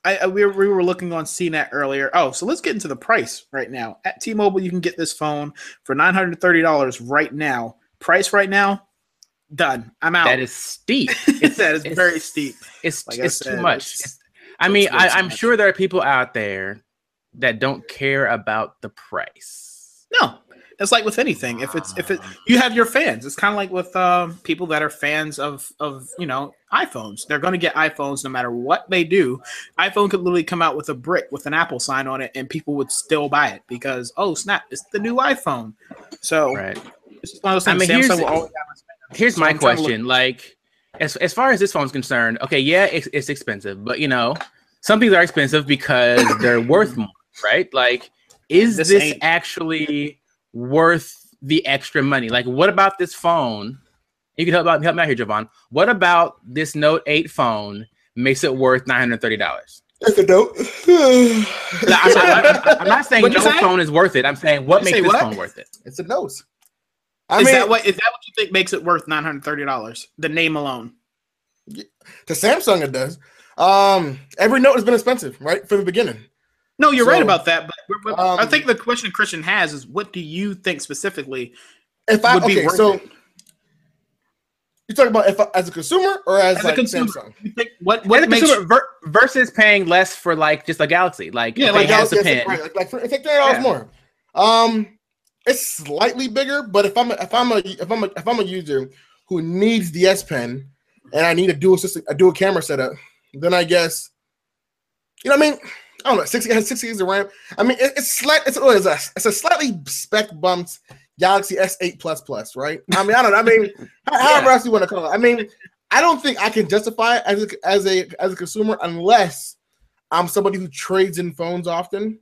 Speaker 1: I, I we, were, we were looking on CNET earlier. Oh, so let's get into the price right now. At T-Mobile, you can get this phone for nine hundred thirty dollars right now. Price right now, done. I'm out.
Speaker 3: that is steep.
Speaker 1: that is
Speaker 3: it's-
Speaker 1: very steep.
Speaker 3: It's
Speaker 1: Like
Speaker 3: it's
Speaker 1: said,
Speaker 3: too much.
Speaker 1: it's-
Speaker 3: It's- I mean, I, I'm
Speaker 1: much.
Speaker 3: sure there are people out there that don't care about the price.
Speaker 1: No, it's like with anything. If it's if it you have your fans, it's kind of like with um, people that are fans of of you know iPhones. They're going to get iPhones no matter what they do. iPhone could literally come out with a brick with an Apple sign on it, and people would still buy it because oh snap, it's the new iPhone. So
Speaker 3: right.
Speaker 1: it's just one of those
Speaker 3: I
Speaker 1: things.
Speaker 3: mean,
Speaker 1: Samsung will always have.
Speaker 3: Here's
Speaker 1: So
Speaker 3: my
Speaker 1: I'm trying to look-
Speaker 3: question: like, as as far as this phone's concerned, okay, yeah, it's, it's expensive, but you know, some things are expensive because they're worth more, right? Like, is
Speaker 1: This
Speaker 3: this, actually worth the extra money? Like, what about this phone? You can help out help me out here, Javon. What about this Note 8 phone makes it worth nine hundred thirty dollars?
Speaker 2: That's a dope.
Speaker 3: I'm, I'm- I'm not saying
Speaker 1: What'd
Speaker 3: no
Speaker 1: say?
Speaker 3: phone is worth it. I'm saying what
Speaker 1: What'd
Speaker 3: makes
Speaker 1: you
Speaker 3: this
Speaker 1: what?
Speaker 3: phone worth it.
Speaker 2: it's a nose. I
Speaker 1: is
Speaker 2: mean,
Speaker 1: that what is that what you think makes it worth nine hundred thirty dollars? The name alone.
Speaker 2: to Samsung it does. Um, every note has been expensive, right, from the beginning.
Speaker 1: No, you're right about that. But we're- we're- I
Speaker 2: um,
Speaker 1: think the question Christian has is, what do you think specifically
Speaker 2: If I
Speaker 1: would be
Speaker 2: okay,
Speaker 1: worth
Speaker 2: so
Speaker 1: it?
Speaker 2: you talking about if as a consumer or as,
Speaker 1: As a consumer.
Speaker 2: Samsung?
Speaker 1: You think what
Speaker 3: What
Speaker 1: what makes
Speaker 3: ver- versus paying less for like just a Galaxy? Like,
Speaker 1: Yeah,
Speaker 3: okay,
Speaker 1: like
Speaker 3: it has
Speaker 2: Galaxy,
Speaker 3: the pen.
Speaker 2: right, like, like for, it's like thirty dollars
Speaker 3: Yeah.
Speaker 2: more. Um, it's slightly bigger, but if I'm a, if I'm a if I'm a, if I'm a user who needs the S Pen and I need a dual system a dual camera setup, then I guess you know what I mean. I don't know. Sixty has sixty gigs of RAM. I mean, it, it's slight. It's, oh, what is that? It's a slightly spec bumped Galaxy S8 Plus Plus, right? I mean, I don't know. I mean, however
Speaker 3: Yeah.
Speaker 2: else you want to call it. I mean, I don't think I can justify it as a, as a as a consumer unless I'm somebody who trades in phones often.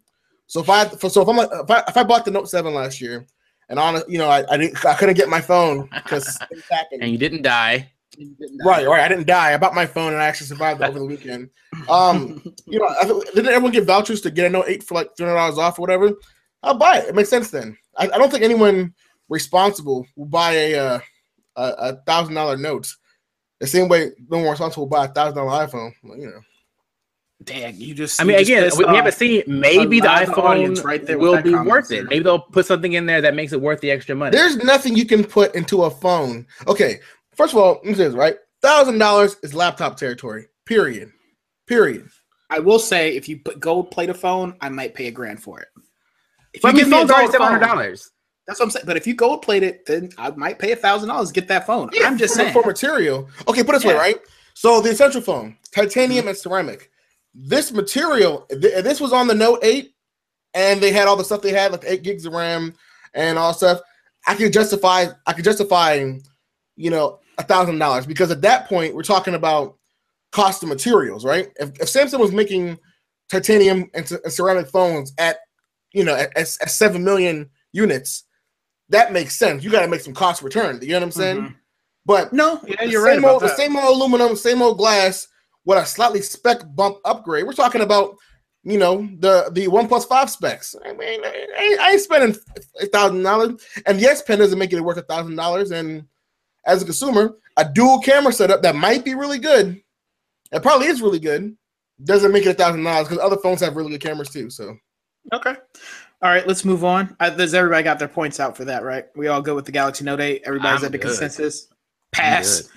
Speaker 2: So if I so if I'm like, if I, if I bought the Note Seven last year, and on you know I, I didn't I couldn't get my phone because.
Speaker 3: And you didn't die.
Speaker 2: Right, right. I didn't die. I bought my phone and I actually survived over the weekend. Um, you know, I, didn't everyone get vouchers to get a Note Eight for like three hundred dollars off or whatever? I'll buy it. It makes sense then. I, I don't think anyone responsible will buy a uh, a, a thousand dollar note the same way no one responsible will buy a thousand dollar iPhone. Well, you know,
Speaker 1: Dang, you just.
Speaker 3: I mean, again,
Speaker 1: pissed
Speaker 3: we, we haven't seen. Maybe the
Speaker 1: lot the
Speaker 3: iPhone
Speaker 1: right there
Speaker 3: will be worth
Speaker 1: sir.
Speaker 3: it. Maybe they'll put something in there that makes it worth the extra money.
Speaker 2: there's nothing you can put into a phone. Okay, first of all, let me say this right. Thousand dollars is laptop territory. Period. Period.
Speaker 1: I will say, if you put gold plate a phone, I might pay a grand for it. If
Speaker 3: But I
Speaker 1: you
Speaker 3: mean,
Speaker 1: give me a
Speaker 3: phone's already
Speaker 1: gold
Speaker 3: seven
Speaker 1: phone,
Speaker 3: hundred dollars.
Speaker 1: That's what I'm saying. But if you gold plate it, then I might pay a thousand dollars to get that phone. I'm just
Speaker 2: for,
Speaker 1: saying.
Speaker 2: for material. Okay, put it this way, right? So the essential phone, titanium mm-hmm. and ceramic. This material, th- this was on the Note 8, and they had all the stuff they had, like eight gigs of RAM and all stuff. I could justify, I could justify, you know, a thousand dollars because at that point we're talking about cost of materials, right? If, if Samsung was making titanium and, ce- and ceramic phones at, you know, at, at, at seven million units, that makes sense. You got to make some cost return. You know what I'm saying?
Speaker 1: Mhm.
Speaker 2: But
Speaker 1: No, yeah, you're right.
Speaker 2: old, the same old aluminum, same old glass with a slightly spec bump upgrade. We're talking about, you know, the the One Plus Five specs. I mean, I ain't, I ain't spending a thousand dollars, and the S Pen doesn't make it worth a thousand dollars. And as a consumer, a dual camera setup that might be really good, it probably is really good, doesn't make it a thousand dollars because other phones have really good cameras too. So
Speaker 1: Okay. All right, let's move on. Uh, does everybody got their points out for that, right? We all go with the Galaxy Note 8. Everybody's
Speaker 3: I'm
Speaker 1: at the
Speaker 3: good.
Speaker 1: consensus.
Speaker 3: I'm
Speaker 1: Pass.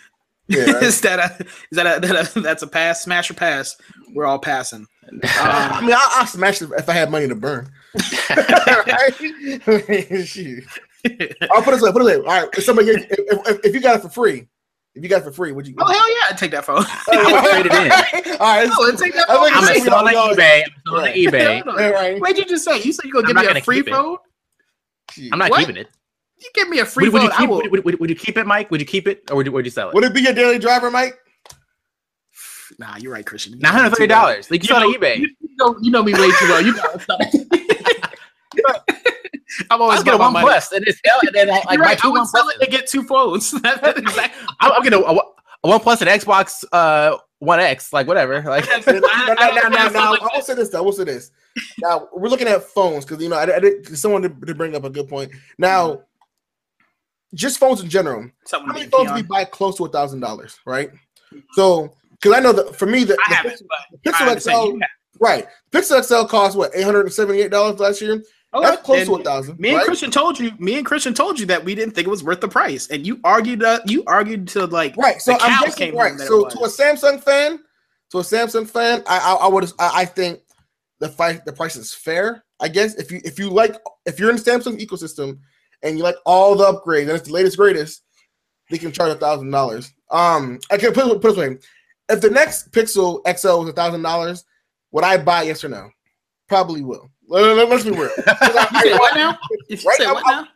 Speaker 2: Yeah,
Speaker 1: is that a is that a, that a that's a pass? Smash or pass? We're all passing.
Speaker 2: I mean, I, I'll smash it if I had money to burn. right? I'll oh, put it this way. Put it this way. All right. If somebody, if, if, if you got it for free, if you got it for free, would you?
Speaker 1: oh hell yeah, I'd take that phone.
Speaker 3: I would trade it in.
Speaker 2: All right.
Speaker 1: Oh, let's take that
Speaker 2: I
Speaker 1: phone.
Speaker 2: think
Speaker 3: I'm gonna sell on
Speaker 2: we all-
Speaker 3: eBay. I'm selling on eBay.
Speaker 1: Hold on.
Speaker 2: All right.
Speaker 1: What'd you just say? You said you're gonna
Speaker 3: I'm
Speaker 1: give me a free phone?
Speaker 3: I'm not
Speaker 1: What?
Speaker 3: keeping it.
Speaker 1: You give me a free
Speaker 3: Would, would you
Speaker 1: phone? I
Speaker 3: keep?
Speaker 1: will.
Speaker 3: Would, would, would you keep it, Mike? Would you keep it, or would you, would you sell it?
Speaker 2: Would it be your daily driver, Mike?
Speaker 1: Nah, you're right, Christian. You
Speaker 3: Nine
Speaker 1: know me
Speaker 3: hundred thirty
Speaker 1: too well.
Speaker 3: dollars. Like you sell it on eBay.
Speaker 1: You, you know, you know me way too well. You know what's up. I'm always
Speaker 3: getting one
Speaker 1: my money.
Speaker 3: plus, and it's hell, and then I, like
Speaker 1: You're right. I
Speaker 3: two
Speaker 1: would
Speaker 3: one
Speaker 1: sell it
Speaker 3: pluses.
Speaker 1: to get two phones. That's exactly.
Speaker 3: I'm, I'm getting a, a, a one plus and Xbox uh One X, like whatever. Like
Speaker 2: Now, now, now, now, now, I will say this. though, I will say this. Now we're looking at phones because you know I, I did. Someone did, did bring up a good point. Now, just phones in general.
Speaker 1: Something
Speaker 2: How many phones
Speaker 1: on.
Speaker 2: we buy close to a thousand dollars, right? So, because I know that for me, the, the Pixel,
Speaker 1: but
Speaker 2: Pixel
Speaker 1: I understand
Speaker 2: XL, right? Pixel XL cost what eight hundred and seventy-eight dollars last year.
Speaker 1: Okay,
Speaker 2: That's close to a thousand.
Speaker 1: Me and
Speaker 2: right?
Speaker 1: Christian told you. Me and Christian told you that we didn't think it was worth the price, and you argued. Uh, you argued to like
Speaker 2: Right. So I'm guessing right.
Speaker 1: home that it
Speaker 2: So to a Samsung fan, to a Samsung fan, I I, I would I, I think the fight the price is fair. I guess if you if you like if you're in the Samsung ecosystem and you like all the upgrades and it's the latest greatest, they can charge a thousand dollars. Um, I can put put this way: if the next Pixel XL was a thousand dollars, would I buy? Yes or no? Probably will. Let- let- Let's be real. 'Cause I-
Speaker 1: You said what now? You
Speaker 2: Right,
Speaker 1: said
Speaker 2: I'm-
Speaker 1: what now?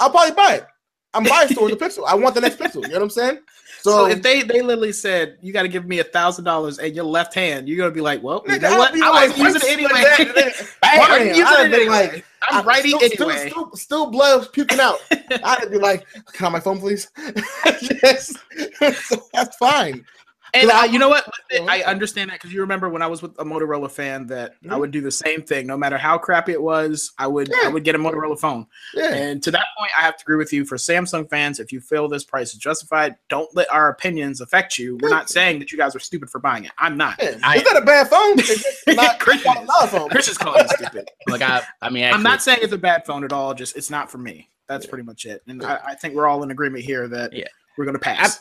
Speaker 2: I'll probably buy it. I'm biased towards the Pixel. I want the next Pixel. You know what I'm saying?
Speaker 1: So, if they they literally said you got to give me a thousand dollars and your left hand, you're gonna be like, well, you know
Speaker 2: I'll
Speaker 1: what? I
Speaker 2: like,
Speaker 1: like using it anyway.
Speaker 2: that.
Speaker 1: Hey,
Speaker 2: Man,
Speaker 1: I'm using it anyway. I'm righty
Speaker 2: still,
Speaker 1: anyway.
Speaker 2: Still, still, still blood puking out. I'd be like, can I have my phone, please? yes. so that's fine.
Speaker 1: And I,
Speaker 2: I-
Speaker 1: you know what? I understand that because you remember when I was with a Motorola fan that I
Speaker 2: Mhm.
Speaker 1: would do the same thing. No matter how crappy it was, I would
Speaker 2: Yeah.
Speaker 1: I would get a Motorola phone.
Speaker 2: Yeah.
Speaker 1: And to that point, I have to agree with you. For Samsung fans, if you feel this price is justified, don't let our opinions affect you. We're not saying that you guys are stupid for buying it. I'm not.
Speaker 2: yeah.
Speaker 3: I-
Speaker 2: It's not a bad phone. Not
Speaker 1: Christian
Speaker 2: phone.
Speaker 1: Chris is calling me stupid.
Speaker 3: like I, I mean,
Speaker 1: I'm not saying it's a bad phone at all. Just it's not for me. That's pretty much it. And I, I think we're all in agreement here that
Speaker 3: Yeah.
Speaker 1: we're gonna
Speaker 3: I,
Speaker 1: pass.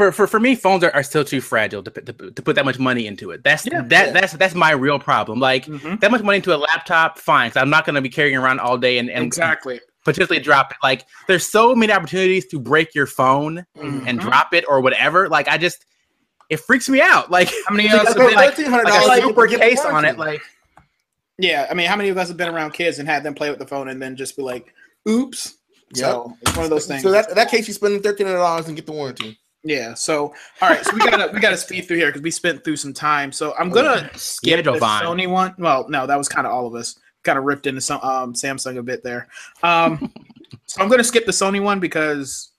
Speaker 3: For for for me, phones are, are still too fragile to, put- to to put that much money into it. That's
Speaker 1: Yeah.
Speaker 3: that
Speaker 2: Yeah.
Speaker 3: that's that's my real problem. Like
Speaker 1: Mhm.
Speaker 3: that much money into a laptop, fine. Cause I'm not gonna be carrying around all day and, and
Speaker 1: Exactly.
Speaker 3: potentially drop it. Like there's so many opportunities to break your phone and
Speaker 1: Mhm.
Speaker 3: drop it or whatever. Like I just it freaks me out. Like
Speaker 1: How many of us have
Speaker 3: like,
Speaker 1: been
Speaker 3: like, like a
Speaker 2: you
Speaker 3: super
Speaker 2: can get the
Speaker 3: case on it. Like
Speaker 1: Yeah, I mean, how many of us have been around kids and had them play with the phone and then just be like, "Oops, So it's one of those things.
Speaker 2: So that that case, you spend thirteen hundred dollars and get the warranty.
Speaker 1: Yeah. So all right. So we gotta we gotta speed through here because we spent through some time. So I'm gonna skip
Speaker 3: Yeah,
Speaker 1: the
Speaker 3: Javon.
Speaker 1: Sony one. Well, no, that was kind of all of us. Kind of ripped into some um, Samsung a bit there. Um, so I'm gonna skip the Sony one because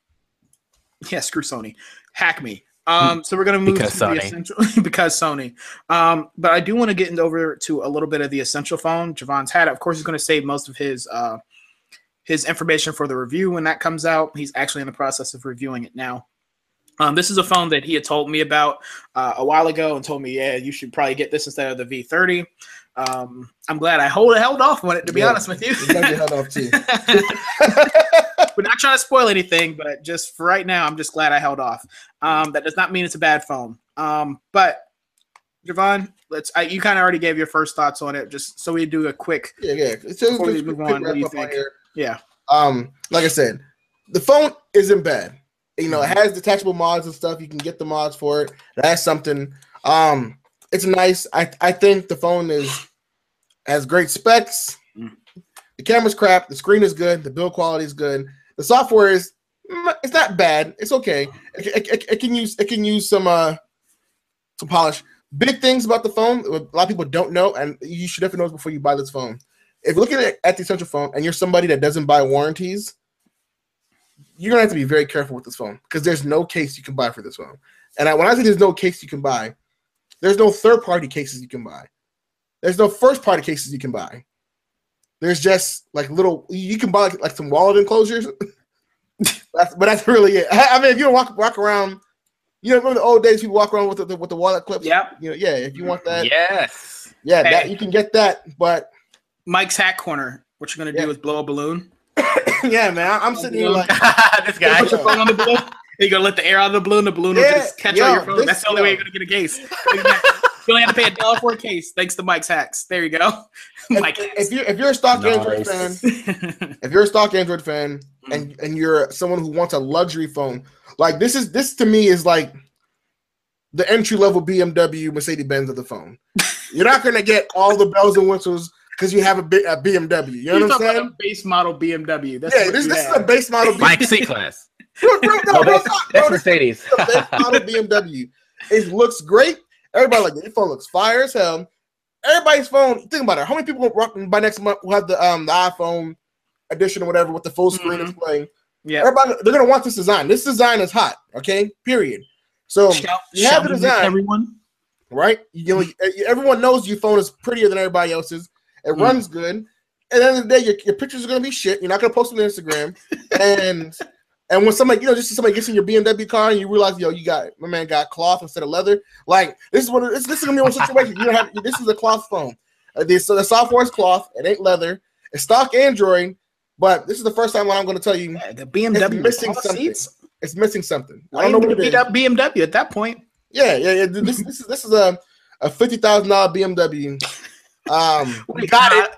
Speaker 1: yeah, screw Sony, hack me. Um, so we're gonna move
Speaker 3: Because
Speaker 1: to the essential because Sony. Um, but I do want to get into over to a little bit of the essential phone. Javon's had it. Of course, he's gonna save most of his uh his information for the review when that comes out. He's actually in the process of reviewing it now. Um, this is a phone that he had told me about uh, a while ago and told me, yeah, you should probably get this instead of the V30. Um, I'm glad I hold, held off on it, to be
Speaker 2: Yeah.
Speaker 1: honest with you.
Speaker 2: You held off too.
Speaker 1: We're not trying to spoil anything, but just for right now, I'm just glad I held off. Um, that does not mean it's a bad phone. Um, but Javon, let's. I, you kind of already gave your first thoughts on it, just so we do a quick.
Speaker 2: Yeah, yeah. So
Speaker 1: Before we move on, what do you think? Yeah,
Speaker 2: Um, like I said, the phone isn't bad. You know, it has detachable mods and stuff. You can get the mods for it. That's something. Um, it's nice. I I think the phone is has great specs.
Speaker 1: Mm.
Speaker 2: The camera's crap. The screen is good. The build quality is good. The software is mm, it's not bad. It's okay. It, it, it, it can use it can use some uh some polish. Big things about the phone. A lot of people don't know, and you should definitely know before you buy this phone. If you're looking at, at the essential phone and you're somebody that doesn't buy warranties, you're gonna have to be very careful with this phone because there's no case you can buy for this phone. And I, when I say there's no case you can buy, there's no third party cases you can buy. There's no first party cases you can buy. There's just like little you can buy like, like some wallet enclosures. that's, but that's really it. I, I mean, if you don't walk walk around, you know, remember the old days people walk around with the, with the wallet clips.
Speaker 1: Yep.
Speaker 2: You know, yeah. If you want that,
Speaker 3: yes.
Speaker 2: yeah, that you can get that. But
Speaker 1: Mike's hat corner. What you're gonna
Speaker 2: Yeah.
Speaker 1: do is blow a balloon.
Speaker 2: yeah, man, I- I'm sitting here like.
Speaker 3: this guy.
Speaker 1: put your phone on the balloon. You're gonna let the air out of the balloon. The balloon will just catch
Speaker 2: yo,
Speaker 1: on your phone.
Speaker 2: this-
Speaker 1: That's the only way you're gonna get a case. you only have to pay a dollar for a case, thanks to Mike's hacks. There you go. Mike
Speaker 2: If, if you're if you're a stock Android fan, if you're a stock Android fan and and you're someone who wants a luxury phone, like this is this to me is like the entry level BMW Mercedes Benz of the phone. You're not gonna get all the bells and whistles because you have a, bi- a BMW. You know
Speaker 1: You're
Speaker 2: what I'm
Speaker 1: talking about
Speaker 2: saying?
Speaker 1: a base model BMW. That's
Speaker 2: Yeah,
Speaker 1: what
Speaker 2: this,
Speaker 1: you
Speaker 2: this is a base model.
Speaker 3: Mike C class.
Speaker 2: Bro, bro, no,
Speaker 3: No,
Speaker 2: bro,
Speaker 3: that's,
Speaker 2: bro,
Speaker 3: that's
Speaker 2: this
Speaker 3: Mercedes.
Speaker 2: is a base model BMW. It looks great. Everybody like your phone looks fire as hell. Everybody's phone. Think about it. How many people rock- by next month will have the um the iPhone edition or whatever with the full screen
Speaker 1: Mhm.
Speaker 2: display?
Speaker 1: yeah.
Speaker 2: Everybody they're gonna want this design. This design is hot. Okay, period. So
Speaker 1: Shout,
Speaker 2: you have
Speaker 1: shout
Speaker 2: the design.
Speaker 1: everyone.
Speaker 2: right, you know, everyone knows your phone is prettier than everybody else's. It
Speaker 1: Mm.
Speaker 2: runs good. At the end of the day, your, your pictures are gonna be shit. You're not gonna post them on Instagram. and and when somebody, you know, just somebody gets in your BMW car and you realize, yo, you got my man got cloth instead of leather. Like this is what this, this is gonna be one situation. You don't have this is a cloth phone. Uh, this, so the software is cloth. It ain't leather. It's stock Android. But this is the first time when I'm going to tell you
Speaker 1: Yeah, the BMW
Speaker 2: missing something.
Speaker 1: seats.
Speaker 2: it's missing something. I don't know what it is.
Speaker 1: BMW at that point?
Speaker 2: Yeah, yeah, yeah. This this is this is a a fifty thousand dollar BMW. Um, we got it.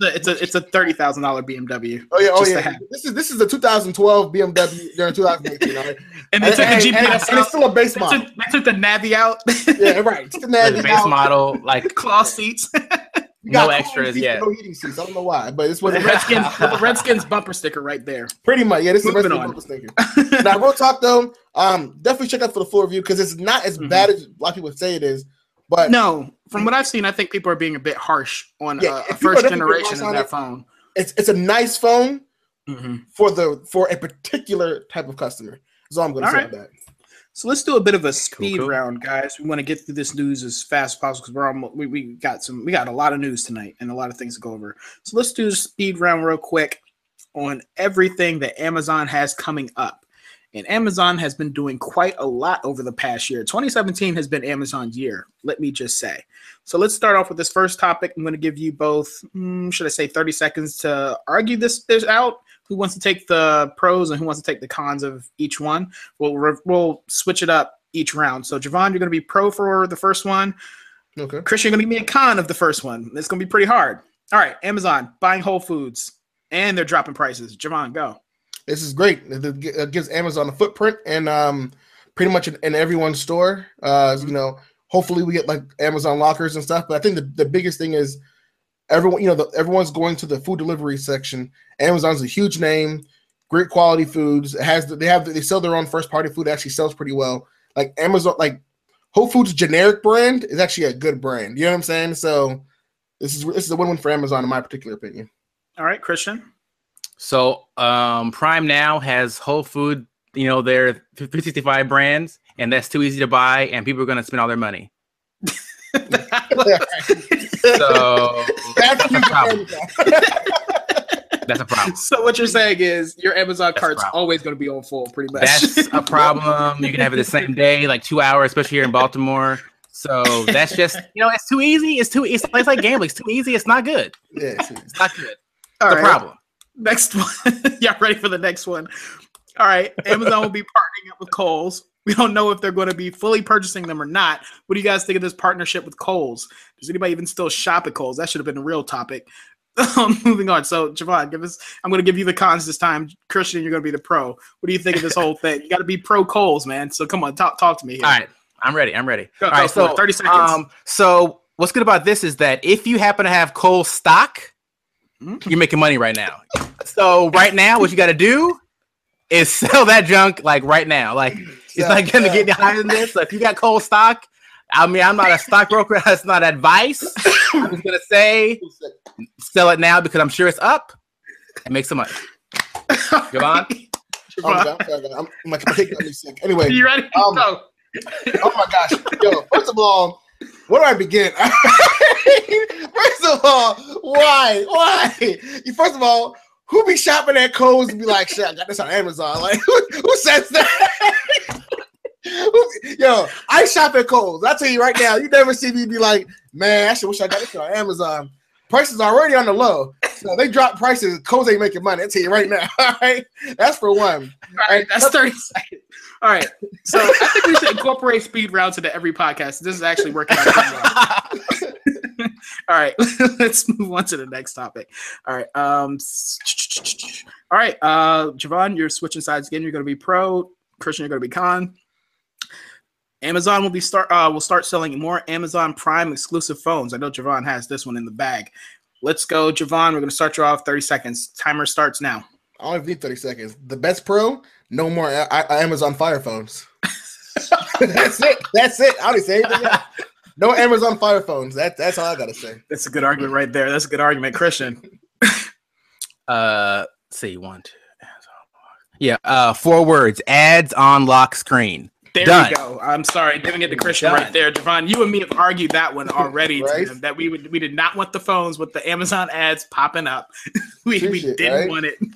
Speaker 1: It's a it's a thirty thousand dollar BMW,
Speaker 2: Oh yeah, oh yeah. This is this is a 2012 BMW during 2018. All right?
Speaker 1: and
Speaker 2: And,
Speaker 1: they took the
Speaker 2: and-
Speaker 1: GPS
Speaker 2: and-
Speaker 1: out.
Speaker 2: and it's still a base
Speaker 1: They
Speaker 2: model.
Speaker 1: took, they took the Navi out.
Speaker 2: Yeah, right. It's the
Speaker 3: The base
Speaker 2: now.
Speaker 3: model, like
Speaker 1: cloth seats.
Speaker 2: You
Speaker 3: no
Speaker 2: got cooling
Speaker 3: extras
Speaker 2: seats,
Speaker 3: yet.
Speaker 2: No heating seats. I don't know why, but it's what
Speaker 1: with the Redskins, the Redskins bumper sticker right there.
Speaker 2: pretty much. Yeah, this is the rest
Speaker 1: Moving
Speaker 2: of the
Speaker 1: on.
Speaker 2: bumper sticker. now, real talk though, um, definitely check out for the full review because it's not as
Speaker 1: Mhm.
Speaker 2: bad as a lot of people say it is. But
Speaker 1: No, from what I've seen, I think people are being a bit harsh on
Speaker 2: Yeah,
Speaker 1: uh,
Speaker 2: if
Speaker 1: a first generation of that
Speaker 2: it-
Speaker 1: phone.
Speaker 2: it's it's a nice phone
Speaker 1: hmm
Speaker 2: for the for a particular type of customer. That's all I'm going to
Speaker 1: All
Speaker 2: say
Speaker 1: right.
Speaker 2: about that.
Speaker 1: So let's do a bit of a speed
Speaker 3: cool.
Speaker 1: round, guys. We want to get through this news as fast as possible because we're almost, we, we got some we got a lot of news tonight and a lot of things to go over. So let's do a speed round real quick on everything that Amazon has coming up. And Amazon has been doing quite a lot over the past year. 2017 has been Amazon's year, let me just say. So let's start off with this first topic. I'm going to give you both, mm, should I say, 30 seconds to argue this, this out. Who wants to take the pros and who wants to take the cons of each one? We'll we'll switch it up each round. So Javon, you're going to be pro for the first one.
Speaker 2: Okay.
Speaker 1: Christian, you're going to give me a con of the first one. It's going to be pretty hard. All right, Amazon buying Whole Foods and they're dropping prices. Javon, go.
Speaker 2: This is great. It gives Amazon a footprint and um, pretty much in, in everyone's store. Uh,
Speaker 1: Mhm.
Speaker 2: You know, hopefully we get like Amazon lockers and stuff. But I think the, the biggest thing is everyone. You know, the, everyone's going to the food delivery section. Amazon's a huge name, great quality foods. It has they have they sell their own first party food. It actually sells pretty well. Like Amazon, like Whole Foods generic brand is actually a good brand. You know what I'm saying? So this is this is a win win for Amazon in my particular opinion.
Speaker 1: All right, Christian.
Speaker 3: So um, Prime now has Whole Food, you know, their 365 brands, and that's too easy to buy, and people are going to spend all their money. So
Speaker 2: That's
Speaker 3: a problem. that's a problem.
Speaker 1: So what you're saying is your Amazon
Speaker 3: That's
Speaker 1: cart's always going to be on full, pretty much.
Speaker 3: That's a problem. You can have it the same day, like two hours, especially here in Baltimore. So that's just you know, it's too easy. It's too it's, it's like gambling. It's too easy. It's not good.
Speaker 2: yeah, see.
Speaker 3: It's not good.
Speaker 1: All
Speaker 3: the
Speaker 1: right.
Speaker 3: problem.
Speaker 1: Next one. Y'all ready for the next one? All right. Amazon will be partnering up with Kohl's. We don't know if they're going to be fully purchasing them or not. What do you guys think of this partnership with Kohl's? Does anybody even still shop at Kohl's? That should have been a real topic. Um, moving on. So, Javon, give us. I'm going to give you the cons this time. Christian, you're going to be the pro. What do you think of this whole thing? You got to be pro Kohl's, man. So, come on, talk talk to me here.
Speaker 3: All right, I'm ready. I'm ready.
Speaker 1: Go-
Speaker 3: All
Speaker 1: go
Speaker 3: right, so
Speaker 1: it. 30 seconds.
Speaker 3: Um, so what's good about this is that if you happen to have coal stock. You're making money right now. So right now, what you got to do is sell that junk like right now. Like it's not going to get any higher than this. So if you got cold stock, I mean, I'm not a stockbroker. That's not advice. I'm just gonna say sell it now because I'm sure it's up and make some money. Javon?
Speaker 2: Oh my God, I'm sorry, I'm, my kid got sick. Anyway,
Speaker 1: you ready?
Speaker 2: Um,
Speaker 1: Go.
Speaker 2: oh my gosh, yo! First of all, where do I begin? first of all, why, why? You first of all, who be shopping at Kohl's and be like, "Shit, I got this on Amazon"? Like, who, who says that? Yo, I shop at Kohl's. I tell you right now, you never see me be like, "Man, I should wish I got this on Amazon." Prices are already on the low, so they drop prices. Kohl's ain't making money. I tell you right now. All right, that's for one.
Speaker 1: All right, that's 30 seconds. All right. So I think we should incorporate speed rounds into every podcast. This is actually working out. All right. Let's move on to the next topic. All right. Um all right. Uh Javon, you're switching sides again. You're gonna be pro. Christian, you're gonna be con. Amazon will be start uh will start selling more Amazon Prime exclusive phones. I know Javon has this one in the bag. Let's go, Javon. We're gonna start you off 30 seconds. Timer starts now.
Speaker 2: I only need 30 seconds. The best pro, no more A- A- Amazon Fire phones. that's it. That's it. I don't say anything. else. No Amazon Fire phones. That, that's all I gotta say.
Speaker 1: That's a good argument right there. That's a good argument, Christian.
Speaker 3: Uh, let's see one, two. Yeah, uh, four words: ads on lock screen.
Speaker 1: There
Speaker 3: Done.
Speaker 1: you go. I'm sorry, giving it to Christian
Speaker 3: Done.
Speaker 1: right there. Javon, you and me have argued that one already. to
Speaker 2: Right?
Speaker 1: them, that we would we did not want the phones with the Amazon ads popping up. we, we
Speaker 2: shit,
Speaker 1: didn't
Speaker 2: right?
Speaker 1: want it.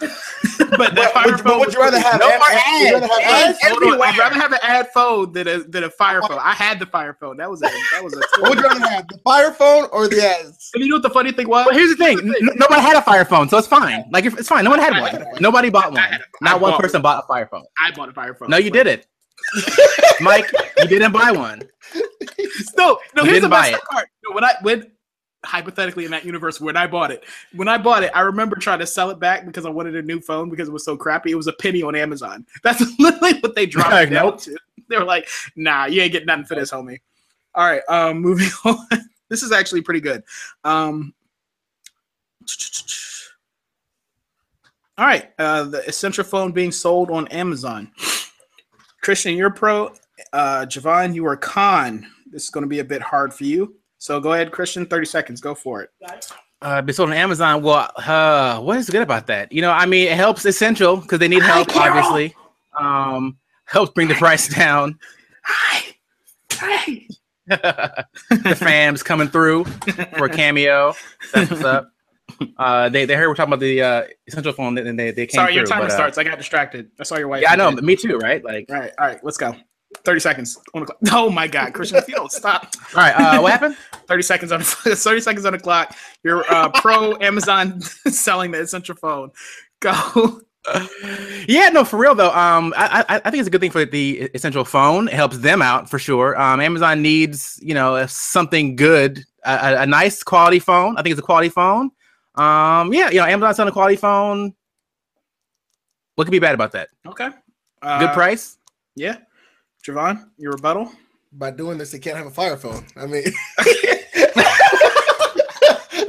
Speaker 1: but that fire
Speaker 2: would,
Speaker 1: phone.
Speaker 2: but would you rather have
Speaker 3: No
Speaker 2: ad-
Speaker 3: more
Speaker 2: ad- would you rather have
Speaker 3: ads.
Speaker 2: ads?
Speaker 1: Hold I'd rather have an ad phone than a than a fire phone. I had the fire phone. That was a that was a.
Speaker 2: What would you rather have? The Fire phone or the ads?
Speaker 1: and you know what the funny thing was?
Speaker 3: Well, here's the thing: N- nobody had a fire phone, so it's fine. Like it's fine. No one had one. Nobody bought one.
Speaker 1: I had a- I
Speaker 3: Not one person bought a fire phone.
Speaker 1: I bought a fire phone.
Speaker 3: No, you did it, Mike. You didn't buy one.
Speaker 1: No, no.
Speaker 3: You
Speaker 1: Here's the best part. No, when I when hypothetically in that universe when I bought it, when I bought it, I remember trying to sell it back because I wanted a new phone because it was so crappy. It was a penny on Amazon. That's literally what they dropped it down
Speaker 3: nope.
Speaker 1: to. They were like, "Nah, you ain't getting nothing for this, homie." All right, um, moving on. this is actually pretty good. Um, all right, uh, the essential phone being sold on Amazon. Christian, you're pro. Uh, Javon, you are con. This is going to be a bit hard for you. So go ahead, Christian. Thirty seconds. Go for it.
Speaker 3: Uh, be sold on Amazon. Well, uh, what is good about that? You know, I mean, it helps essential because they need help,
Speaker 1: Hi,
Speaker 3: obviously. Um, helps bring the price down.
Speaker 1: Hi. Hi.
Speaker 3: the fams coming through for a cameo. That's what's up. Uh, they they heard we're talking about the uh, essential phone, and they they came
Speaker 1: Sorry, your
Speaker 3: through,
Speaker 1: timer
Speaker 3: but, uh,
Speaker 1: starts. I got distracted. I saw your wife.
Speaker 3: Yeah, I know. Me too. Right? Like,
Speaker 1: All right, all right. Let's go. Thirty seconds. On the clock. Oh my God, Christian, don't stop.
Speaker 3: all right. Uh, what happened?
Speaker 1: 30 seconds on 30 seconds on the clock. You're uh, pro Amazon selling the essential phone. Go.
Speaker 3: yeah, no, for real though. Um, I, I I think it's a good thing for the essential phone. It helps them out for sure. Um, Amazon needs you know something good, a, a nice quality phone. I think it's a quality phone. Um, yeah, you know, Amazon selling a quality phone. What could be bad about that?
Speaker 1: Okay. Uh,
Speaker 3: Good price.
Speaker 1: Yeah. Javon, your rebuttal.
Speaker 2: By doing this, they can't have a Fire phone. I mean,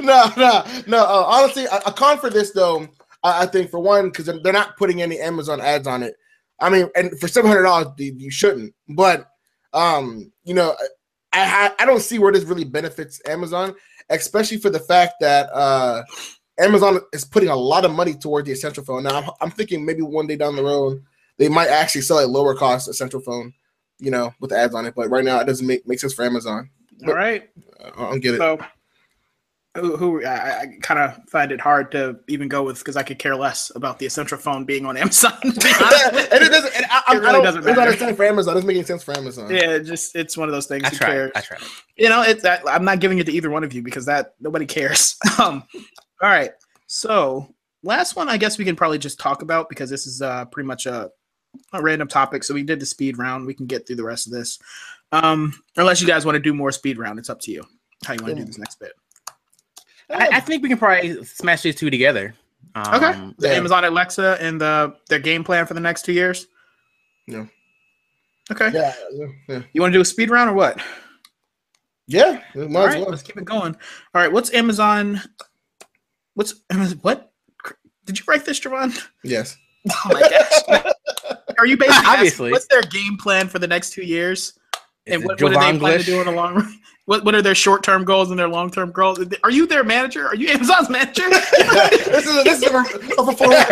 Speaker 2: no, no, no. Uh, honestly, a, a con for this though. I, I think for one, because they're, they're not putting any Amazon ads on it. I mean, and for seven hundred dollars, you shouldn't. But um, you know, I, I I don't see where this really benefits Amazon, especially for the fact that uh, Amazon is putting a lot of money toward the essential phone. Now, I'm, I'm thinking maybe one day down the road they might actually sell a lower cost essential phone, you know, with ads on it. But right now, it doesn't make make sense for Amazon.
Speaker 1: All right.
Speaker 2: I don't get it.
Speaker 1: So, who, who I, I kind of find it hard to even go with because I could care less about the essential phone being on Amazon. to be honest.
Speaker 2: and it doesn't. And I, I,
Speaker 1: It really
Speaker 2: I don't,
Speaker 1: doesn't
Speaker 2: it doesn't for Amazon. It doesn't make any sense for Amazon.
Speaker 1: yeah, it just it's one of those things.
Speaker 3: I
Speaker 1: who
Speaker 3: tried.
Speaker 1: cares?
Speaker 3: I tried.
Speaker 1: You know, it's that I'm not giving it to either one of you because that nobody cares. um, all right. So last one, I guess we can probably just talk about because this is uh pretty much a, a random topic. So we did the speed round. We can get through the rest of this. Um, unless you guys want to do more speed round, it's up to you how you want to do this next bit.
Speaker 3: I, I think we can probably smash these two together. Um,
Speaker 1: Okay. The
Speaker 2: Yeah.
Speaker 1: Amazon Alexa and the their game plan for the next two years.
Speaker 2: Yeah.
Speaker 1: Okay.
Speaker 2: Yeah, yeah, yeah.
Speaker 1: You want to do a speed round or what?
Speaker 2: Yeah, it might
Speaker 1: All
Speaker 2: as well.
Speaker 1: let's keep it going. All right, what's Amazon? What's Amazon? What? Did you write this, Javon?
Speaker 2: Yes.
Speaker 1: Oh my gosh. Are you basically asking
Speaker 3: Obviously.
Speaker 1: what's their game plan for the next two years?
Speaker 3: Is
Speaker 1: And what, what do they
Speaker 3: Javon
Speaker 1: plan to do in the long run? What, what are their short term goals and their long term goals? Are you their manager? Are you Amazon's manager?
Speaker 2: this is a, this is a, a performance.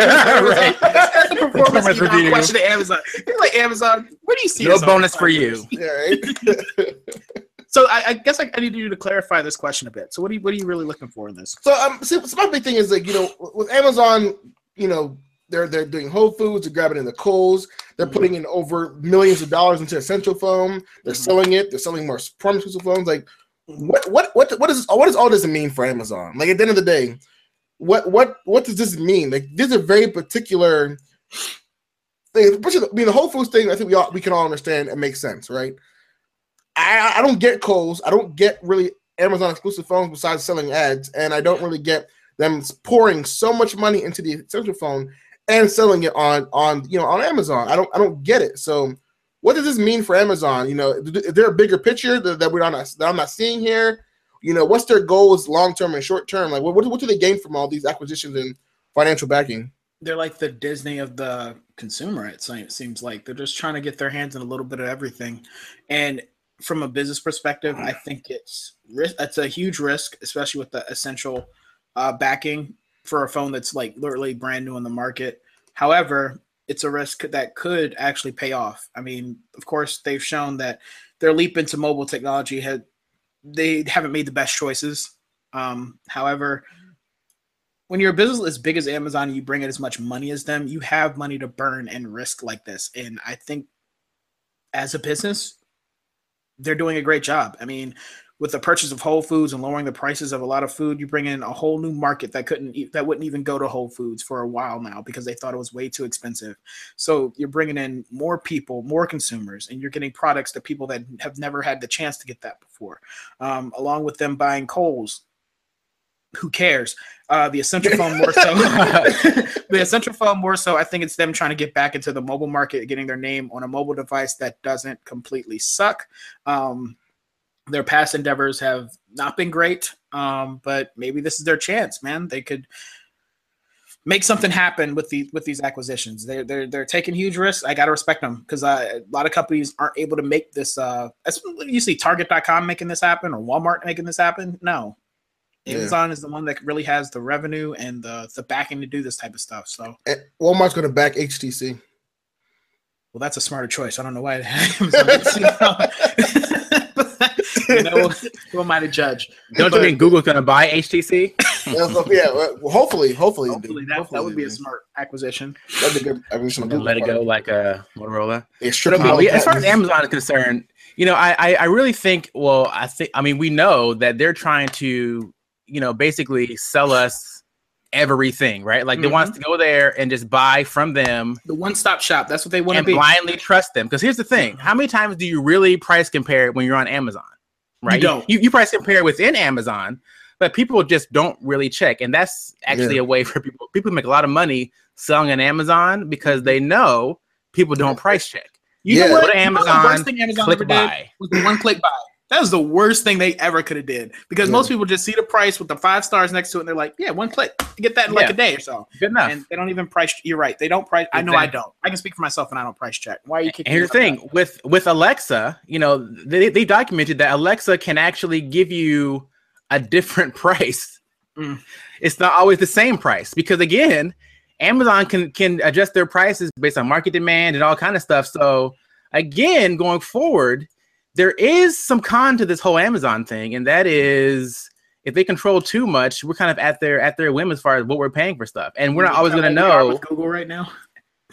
Speaker 3: Right.
Speaker 1: That's the performance
Speaker 3: Performance
Speaker 1: review
Speaker 3: review.
Speaker 1: question to Amazon. You're like Amazon. Where do you see
Speaker 3: No bonus for you.
Speaker 2: Right?
Speaker 1: So I, I guess I, I need you to clarify this question a bit. So what are you what are you really looking for in this?
Speaker 2: So um, see, so my big thing is like you know with Amazon, you know they're they're doing Whole Foods, they're grabbing in the Kohl's, they're putting in over millions of dollars into essential phone, they're
Speaker 1: Mhm.
Speaker 2: selling it, they're selling more pharmaceutical phones. Like what what what what is what does all this mean for Amazon? Like at the end of the day, what what what does this mean? Like these are very particular things. I mean, the Whole Foods thing. I think we all we can all understand and make sense, right? I I don't get Kohl's. I don't get really Amazon exclusive phones besides selling ads, and I don't really get them pouring so much money into the essential phone and selling it on on you know on Amazon. I don't I don't get it. So what does this mean for Amazon? You know, is there a bigger picture that, that we're not that I'm not seeing here? You know, what's their goals long term and short term? Like, what, what do they gain from all these acquisitions and financial backing?
Speaker 1: They're like the Disney of the consumer. It seems like they're just trying to get their hands in a little bit of everything. And from a business perspective, I think it's risk. It's a huge risk, especially with the essential uh, backing for a phone that's like literally brand new on the market. However, it's a risk that could actually pay off. I mean, of course, they've shown that their leap into mobile technology had they haven't made the best choices. Um, however, when you're a business as big as Amazon, and you bring in as much money as them, you have money to burn and risk like this. And I think as a business, they're doing a great job. I mean, with the purchase of Whole Foods and lowering the prices of a lot of food, you bring in a whole new market that couldn't e- that wouldn't even go to Whole Foods for a while now because they thought it was way too expensive. So you're bringing in more people, more consumers, and you're getting products to people that have never had the chance to get that before. Um, along with them buying Kohl's, who cares? Uh, the essential phone more so. the essential phone more so. I think it's them trying to get back into the mobile market, getting their name on a mobile device that doesn't completely suck. Um, their past endeavors have not been great, um, but maybe this is their chance, man. They could make something happen with the with these acquisitions. They're they're they're taking huge risks. I gotta respect them because a lot of companies aren't able to make this. Uh, you see Target.com making this happen or Walmart making this happen. No,
Speaker 2: Yeah.
Speaker 1: Amazon is the one that really has the revenue and the the backing to do this type of stuff. So,
Speaker 2: And Walmart's going to back HTC.
Speaker 1: well, that's a smarter choice. I don't know why. Amazon makes it. you know, who am I to judge?
Speaker 3: Don't you think Google's gonna buy HTC?
Speaker 2: yeah, well, hopefully, hopefully,
Speaker 1: Hopefully
Speaker 2: dude.
Speaker 1: that, that would be a smart acquisition.
Speaker 2: That'd be good. acquisition on
Speaker 3: And let it go like a Motorola.
Speaker 2: Yeah,
Speaker 1: It'll be-
Speaker 3: Uh, yeah, as far as. Amazon is concerned, you know, I, I I really think. Well, I think I mean we know that they're trying to, you know, basically sell us everything, right? Like they want us to go there and just buy from them
Speaker 1: The one stop shop. That's what they want to be.
Speaker 3: blindly trust them. Because here's the thing: how many times do you really price compare when you're on Amazon? Right?
Speaker 1: don't.
Speaker 3: You, you price compare within Amazon, but people just don't really check, and that's actually
Speaker 2: Yeah.
Speaker 3: a way for people. People make a lot of money selling on Amazon because they know people don't price check. You
Speaker 2: Yeah.
Speaker 3: know what?
Speaker 1: You know the
Speaker 3: Amazon,
Speaker 1: worst thing Amazon
Speaker 3: click
Speaker 1: ever did
Speaker 3: buy.
Speaker 1: was the one click buy. That was the worst thing they ever could have did because
Speaker 2: Yeah.
Speaker 1: most people just see the price with the five stars next to it and they're like, yeah, one click, you get that in like a day or so.
Speaker 3: Good enough.
Speaker 1: And they don't even price. You're right. They don't price. I know I don't. I can speak for myself and I don't price check. Why are you kicking?
Speaker 3: And here's the
Speaker 1: me out?
Speaker 3: thing with with Alexa, you know, they, they documented that Alexa can actually give you a different price.
Speaker 1: Mm.
Speaker 3: It's not always the same price because again, Amazon can can adjust their prices based on market demand and all kind of stuff. So again, going forward, there is some con to this whole Amazon thing, and that is if they control too much, we're kind of at their at their whim as far as what we're paying for stuff, and we're not always going to
Speaker 1: Kinda like we are
Speaker 3: know.
Speaker 1: Google right now.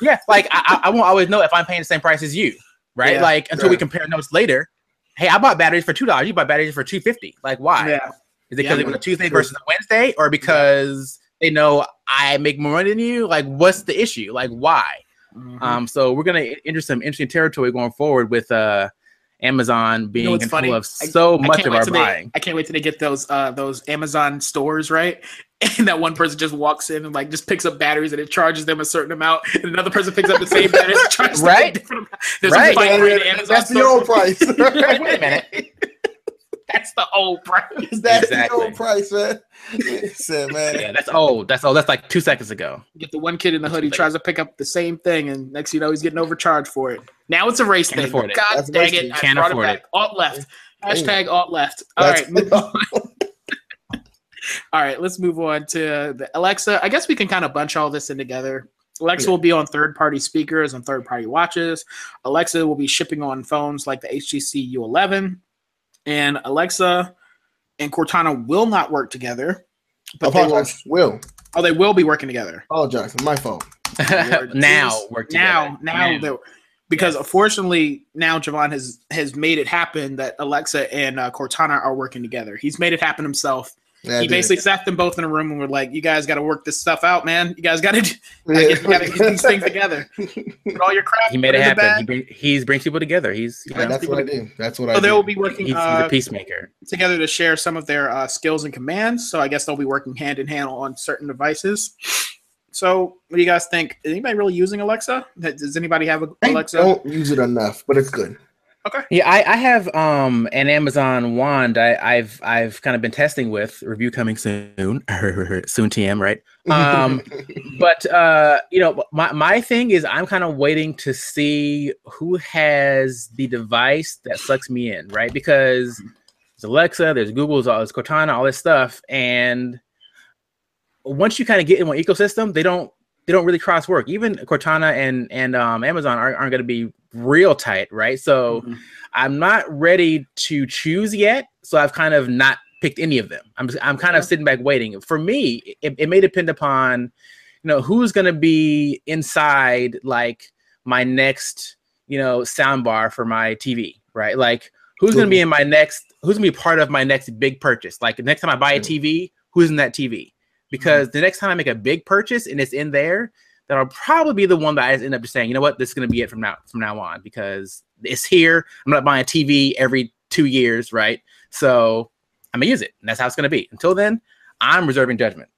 Speaker 3: Yeah, like I, I won't always know if I'm paying the same price as you, right?
Speaker 1: Yeah,
Speaker 3: like until we compare notes later. Hey, I bought batteries for two dollars. You bought batteries for two fifty. Like, why?
Speaker 1: Yeah.
Speaker 3: Is it
Speaker 1: Yeah,
Speaker 3: because it was a. Tuesday
Speaker 2: True.
Speaker 3: versus a Wednesday, or because they know I make more money than you? Like, what's the issue? Like, why?
Speaker 1: Mhm.
Speaker 3: Um, so we're gonna enter some interesting territory going forward with uh Amazon being
Speaker 1: what's
Speaker 3: in control
Speaker 1: funny?
Speaker 3: of so
Speaker 1: I
Speaker 3: much
Speaker 1: can't
Speaker 3: of our
Speaker 1: till they-
Speaker 3: buying.
Speaker 1: I can't wait till they get those uh those Amazon stores right, and that one person just walks in and like just picks up batteries and it charges them a certain amount, and another person picks up the same batteries and charges them a
Speaker 3: Right.
Speaker 1: different amount. There's
Speaker 3: Right.
Speaker 1: a fight
Speaker 2: Yeah, yeah,
Speaker 1: the Amazon
Speaker 2: that's the
Speaker 1: store.
Speaker 2: old price.
Speaker 3: Like, wait a minute.
Speaker 1: That's the old price.
Speaker 2: That's
Speaker 3: Exactly.
Speaker 2: the old price, man. Said, man.
Speaker 3: Yeah, that's old. That's old. That's like two seconds ago.
Speaker 1: Get the one kid in the hoodie tries to pick up the same thing, and next you know he's getting overcharged for it. Now it's a race
Speaker 3: Can't
Speaker 1: thing.
Speaker 3: afford it.
Speaker 1: God
Speaker 2: That's
Speaker 1: dang it!
Speaker 2: thing.
Speaker 1: I
Speaker 3: Can't
Speaker 1: brought
Speaker 3: afford
Speaker 1: it back. Alt left. Hashtag alt left. All
Speaker 2: That's-
Speaker 1: right, move on. All right, let's move on to the Alexa. I guess we can kind of bunch all this in together. Alexa
Speaker 2: Yeah.
Speaker 1: will be on third party speakers and third party watches. Alexa will be shipping on phones like the HTC U11. And Alexa and Cortana will not work together. But they will,
Speaker 2: Apologize. Will.
Speaker 1: oh, they will be working together.
Speaker 2: Apologize. My fault.
Speaker 3: Now
Speaker 1: Jesus.
Speaker 3: work together.
Speaker 1: now now they're- because unfortunately now Javon has has made it happen that Alexa and uh, Cortana are working together. He's made it happen himself.
Speaker 2: Yeah,
Speaker 1: he basically sat them both in a room and were like, "You guys got to work this stuff out, man. You guys got to
Speaker 2: Yeah.
Speaker 1: get, get these things together. Put all your crap.
Speaker 3: he made it happen. He bring, he's brings people together. He's you
Speaker 2: Yeah,
Speaker 3: know,
Speaker 2: that's what I do. That's what I do.
Speaker 1: So they will be working
Speaker 3: he's, he's
Speaker 1: uh,
Speaker 3: a peacemaker.
Speaker 1: together to share some of their uh, skills and commands. So I guess they'll be working hand in hand on certain devices. So what do you guys think? Is anybody really using Alexa? Does anybody have a
Speaker 2: I
Speaker 1: Alexa?
Speaker 2: I don't use it enough, but it's good.
Speaker 3: Yeah, I, I have um an Amazon wand. I, I've I've kind of been testing with review coming soon. soon TM, right? Um, but uh, you know, my my thing is I'm kind of waiting to see who has the device that sucks me in, right? Because there's Alexa, there's Google's, all this Cortana, all this stuff, and once you kind of get in one ecosystem, they don't they don't really cross work. Even Cortana and and um, Amazon aren't, aren't going to be real tight, right? So
Speaker 1: Mhm.
Speaker 3: I'm not ready to choose yet. So I've kind of not picked any of them. I'm I'm kind of sitting back waiting. For me, it, it may depend upon you know who's going to be inside like my next you know soundbar for my TV, right? Like who's going to be mm-hmm. in my next who's going to be part of my next big purchase? Like next time I buy a mm-hmm. TV, who's in that TV? Mm-hmm. Because the next time I make a big purchase and it's in there, that'll probably be the one that I end up just saying, you know what, this is going to be it from now from now on because it's here. I'm not buying a TV every two years, right? So I'm gonna use it, and that's how it's gonna be. Until then, I'm reserving judgment.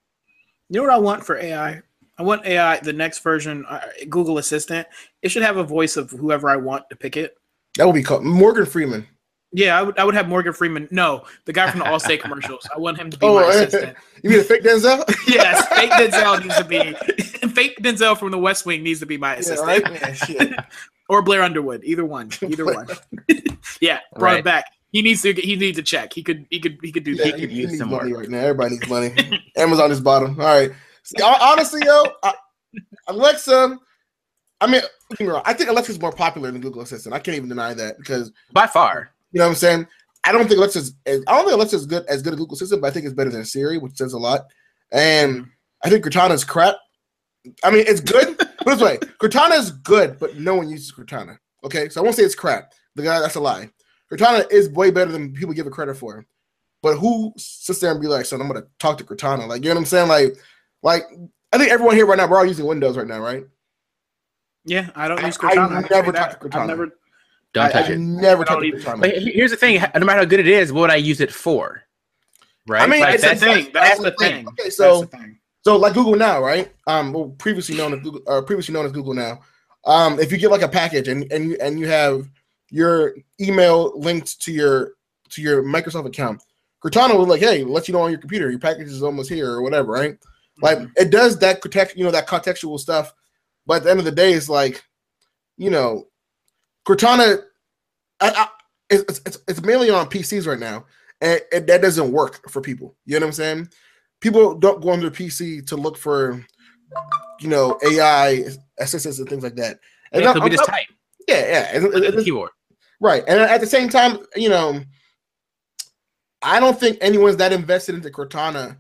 Speaker 1: You know what I want for AI? I want AI, the next version, uh, Google Assistant. It should have a voice of whoever I want to pick it.
Speaker 2: That would be called Morgan Freeman.
Speaker 1: Yeah, I would. I would have Morgan Freeman. No, the guy from the Allstate commercials. I want him to be
Speaker 2: Oh,
Speaker 1: my assistant.
Speaker 2: You mean fake Denzel?
Speaker 1: yes, fake Denzel needs to be. fake Denzel from The West Wing needs to be my
Speaker 2: yeah,
Speaker 1: assistant,
Speaker 2: right? Yeah, shit.
Speaker 1: or Blair Underwood. Either one. Either one. yeah, brought
Speaker 3: Right.
Speaker 1: it back. He needs to. He needs to check. He could. He could. He could do
Speaker 2: Yeah,
Speaker 1: that.
Speaker 3: could
Speaker 2: he
Speaker 3: use
Speaker 2: needs
Speaker 3: some
Speaker 2: money
Speaker 3: more.
Speaker 2: right now. Everybody needs money. Amazon is bottom. All right. See, honestly, yo, I, Alexa. I mean, don't get me wrong, I think Alexa's more popular than Google Assistant. I can't even deny that because
Speaker 3: By far,
Speaker 2: you know what I'm saying. I don't think Alexa's. As, I don't think Alexa's good as good as Google Assistant, but I think it's better than Siri, which says a lot. And I think Cortana's crap. I mean, it's good. Put this way, Cortana is good, but no one uses Cortana. Okay, so I won't say it's crap. The guy, that's a lie. Cortana is way better than people give it credit for. But who sits there and be like, "Son, I'm gonna talk to Cortana"? Like, you know what I'm saying? Like, like I think everyone here right now, we're all using Windows right now, right?
Speaker 1: Yeah, I don't
Speaker 2: I-
Speaker 1: use Cortana. I,
Speaker 2: never
Speaker 1: that.
Speaker 2: talk to
Speaker 1: I've
Speaker 2: Cortana.
Speaker 1: never.
Speaker 3: Don't
Speaker 2: I,
Speaker 3: touch
Speaker 2: I
Speaker 3: it.
Speaker 2: never
Speaker 1: I
Speaker 2: talk
Speaker 1: don't
Speaker 2: to
Speaker 1: even-
Speaker 2: Cortana.
Speaker 3: But here's the thing: no matter how good it is, what would I use it for? Right?
Speaker 2: I mean,
Speaker 3: Like,
Speaker 2: it's
Speaker 1: That's the thing. That's the thing.
Speaker 2: Okay, so
Speaker 1: That's thing.
Speaker 2: So like Google Now, right? Um, well, previously known as Google, uh, previously known as Google Now. Um, if you get like a package and and you, and you have your email linked to your to your Microsoft account, Cortana will like, hey, let you know on your computer your package is almost here or whatever, right? Like
Speaker 1: Mhm.
Speaker 2: it does that context, you know, that contextual stuff. But at the end of the day, it's like, you know, Cortana, I, I, it's, it's it's mainly on PCs right now, and, and that doesn't work for people. You know what I'm saying? People don't go on their PC to look for, you know, AI assistants and things like that. And
Speaker 3: Yeah, we just type
Speaker 2: yeah, yeah. and- and-
Speaker 3: the
Speaker 2: and-
Speaker 3: keyboard.
Speaker 2: Right. And at the same time, you know, I don't think anyone's that invested into Cortana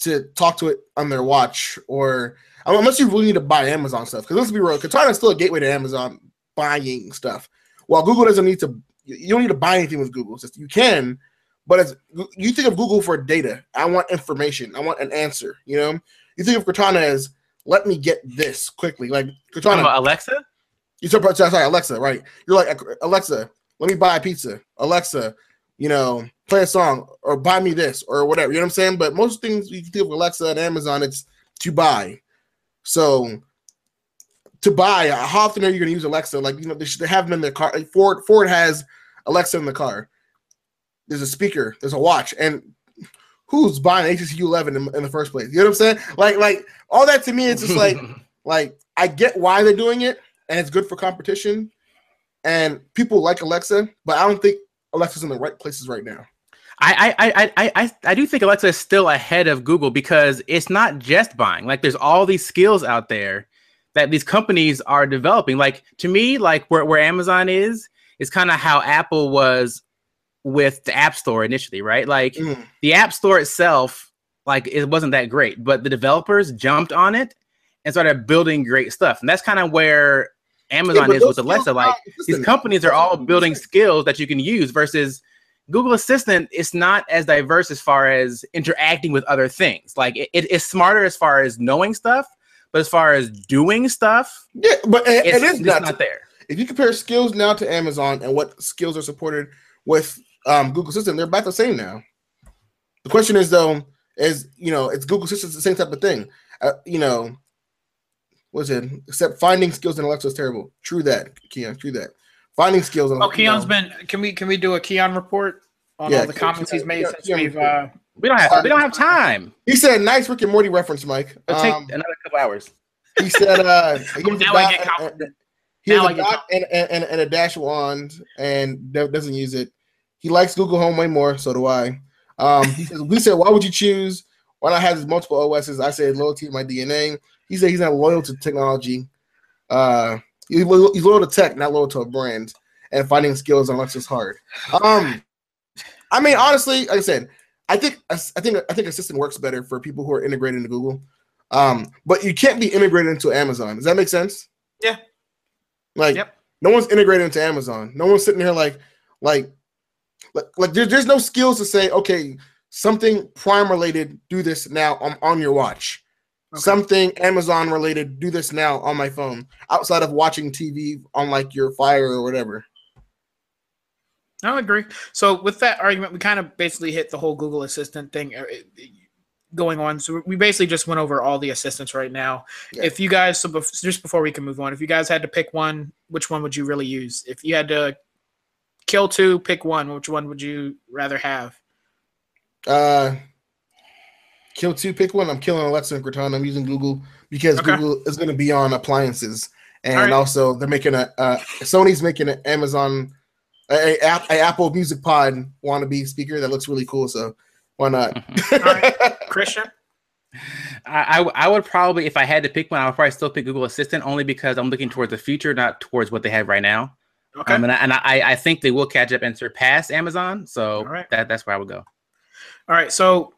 Speaker 2: to talk to it on their watch or unless you really need to buy Amazon stuff. Because let's be real, Cortana is still a gateway to Amazon buying stuff. While Google doesn't need to, you don't need to buy anything with Google. It's just you can, but as you think of Google for data. I want information. I want an answer. You know, you think of Cortana as let me get this quickly. Like Cortana,
Speaker 3: about Alexa?
Speaker 2: you start sorry, Alexa, right? You're like Alexa, let me buy a pizza. Alexa, you know, play a song or buy me this or whatever. You know what I'm saying? But most things you think of Alexa and Amazon, it's to buy. So to buy, how often are you going to use Alexa? Like you know, they, should, they have them in their car. Like Ford Ford has Alexa in the car. There's a speaker. There's a watch, and who's buying HTC U11 in, in the first place? You know what I'm saying? Like like all that to me, it's just like like I get why they're doing it, and it's good for competition, and people like Alexa, but I don't think Alexa's in the right places right now.
Speaker 3: I, I, I, I, I, I do think Alexa is still ahead of Google because it's not just buying. Like, there's all these skills out there that these companies are developing. Like, to me, like where, where Amazon is, is kind of how Apple was with the App Store initially, right? Like,
Speaker 2: Mm.
Speaker 3: the App Store itself, like, it wasn't that great, but the developers jumped on it and started building great stuff. And that's kind of where Amazon
Speaker 2: but
Speaker 3: is with Alexa. Like, these companies are all
Speaker 2: That's what I'm
Speaker 3: building skills that you can use versus Google Assistant is not as diverse as far as interacting with other things. Like it, it- it's smarter as far as knowing stuff, but as far as doing stuff,
Speaker 2: Yeah, but it,
Speaker 3: it's,
Speaker 2: it is
Speaker 3: it's
Speaker 2: not.
Speaker 3: not there.
Speaker 2: If you compare skills now to Amazon and what skills are supported with um, Google Assistant, they're about the same now. The question is though, is you know, it's Google Assistant the same type of thing. Uh, you know, what's it? Except finding skills in Alexa is terrible. True that, Keon. True that. Finding skills. In,
Speaker 1: Oh,
Speaker 2: you know,
Speaker 1: Keon's been. Can we can we do a Keon report on
Speaker 2: Yeah,
Speaker 1: all the
Speaker 2: Keon-
Speaker 1: comments he's made
Speaker 2: Keon-
Speaker 1: since we've? Uh,
Speaker 3: We don't have we don't have time.
Speaker 2: He said, "Nice Rick and Morty reference, Mike."
Speaker 3: It'll take
Speaker 2: Um,
Speaker 3: another couple hours.
Speaker 2: he said, uh, he has a
Speaker 1: Now I get
Speaker 2: and-
Speaker 1: confident.
Speaker 2: he has a
Speaker 1: I
Speaker 2: dot and, and, a dash wand and doesn't use it. He likes Google Home way more. So do I. Um, he says, we said, why would you choose? Why not have multiple OSs? I said, loyalty to my DNA. He said he's not loyal to technology. Uh, he's loyal, to tech, not loyal to a brand. And finding skills on Alexa's hard. Um, I mean, honestly, like I said, I think I think I think Assistant works better for people who are integrated into Google. Um, but you can't be integrated into Amazon. Does that make sense?
Speaker 1: Yeah.
Speaker 2: Like,
Speaker 1: Yep.
Speaker 2: no one's integrated into Amazon. No one's sitting here like, like, like, like there, there's no skills to say, okay, something Prime related, do this now on, on your watch.
Speaker 1: Okay.
Speaker 2: Something Amazon related, do this now on my phone. Outside of watching TV on like your Fire or whatever.
Speaker 1: I agree. So with that argument, we kind of basically hit the whole Google Assistant thing uh, going on. So we basically just went over all the assistants right now.
Speaker 2: Yeah.
Speaker 1: If you guys, so bef- just before we can move on, if you guys had to pick one, which one would you really use? If you had to kill two, pick one. Which one would you rather have?
Speaker 2: Uh, kill two, pick one. I'm killing Alexa and Cortana. I'm using Google because
Speaker 1: Okay.
Speaker 2: Google is going to be on appliances, and
Speaker 1: Alright.
Speaker 2: also they're making a uh, Sony's making an Amazon, a, a, a Apple Music Pod wannabe speaker that looks really cool. So why not?
Speaker 1: Christian?
Speaker 3: I, I I would probably if I had to pick one, I would probably still pick Google Assistant only because I'm looking towards the future, not towards what they have right now.
Speaker 1: Okay.
Speaker 3: Um, and I, and I, I think they will catch up and surpass Amazon. So
Speaker 1: All right.
Speaker 3: that that's where I would go.
Speaker 1: All right, so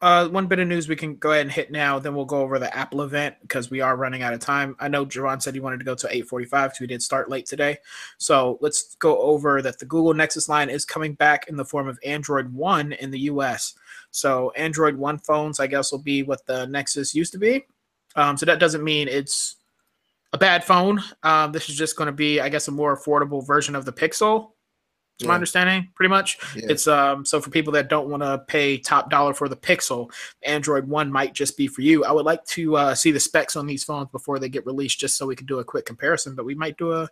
Speaker 1: uh, one bit of news we can go ahead and hit now. Then we'll go over the Apple event because we are running out of time. I know Jerron said he wanted to go to eight forty-five because we did start late today. So let's go over that. The Google Nexus line is coming back in the form of Android One in the U.S. So Android One phones, I guess, will be what the Nexus used to be. Um, so that doesn't mean it's a bad phone. Um, this is just going to be, I guess, a more affordable version of the Pixel. To my understanding, pretty much.
Speaker 2: Yeah.
Speaker 1: It's um so for people that don't want to pay top dollar for the Pixel, Android One might just be for you. I would like to uh, see the specs on these phones before they get released, just so we can do a quick comparison. But we might do a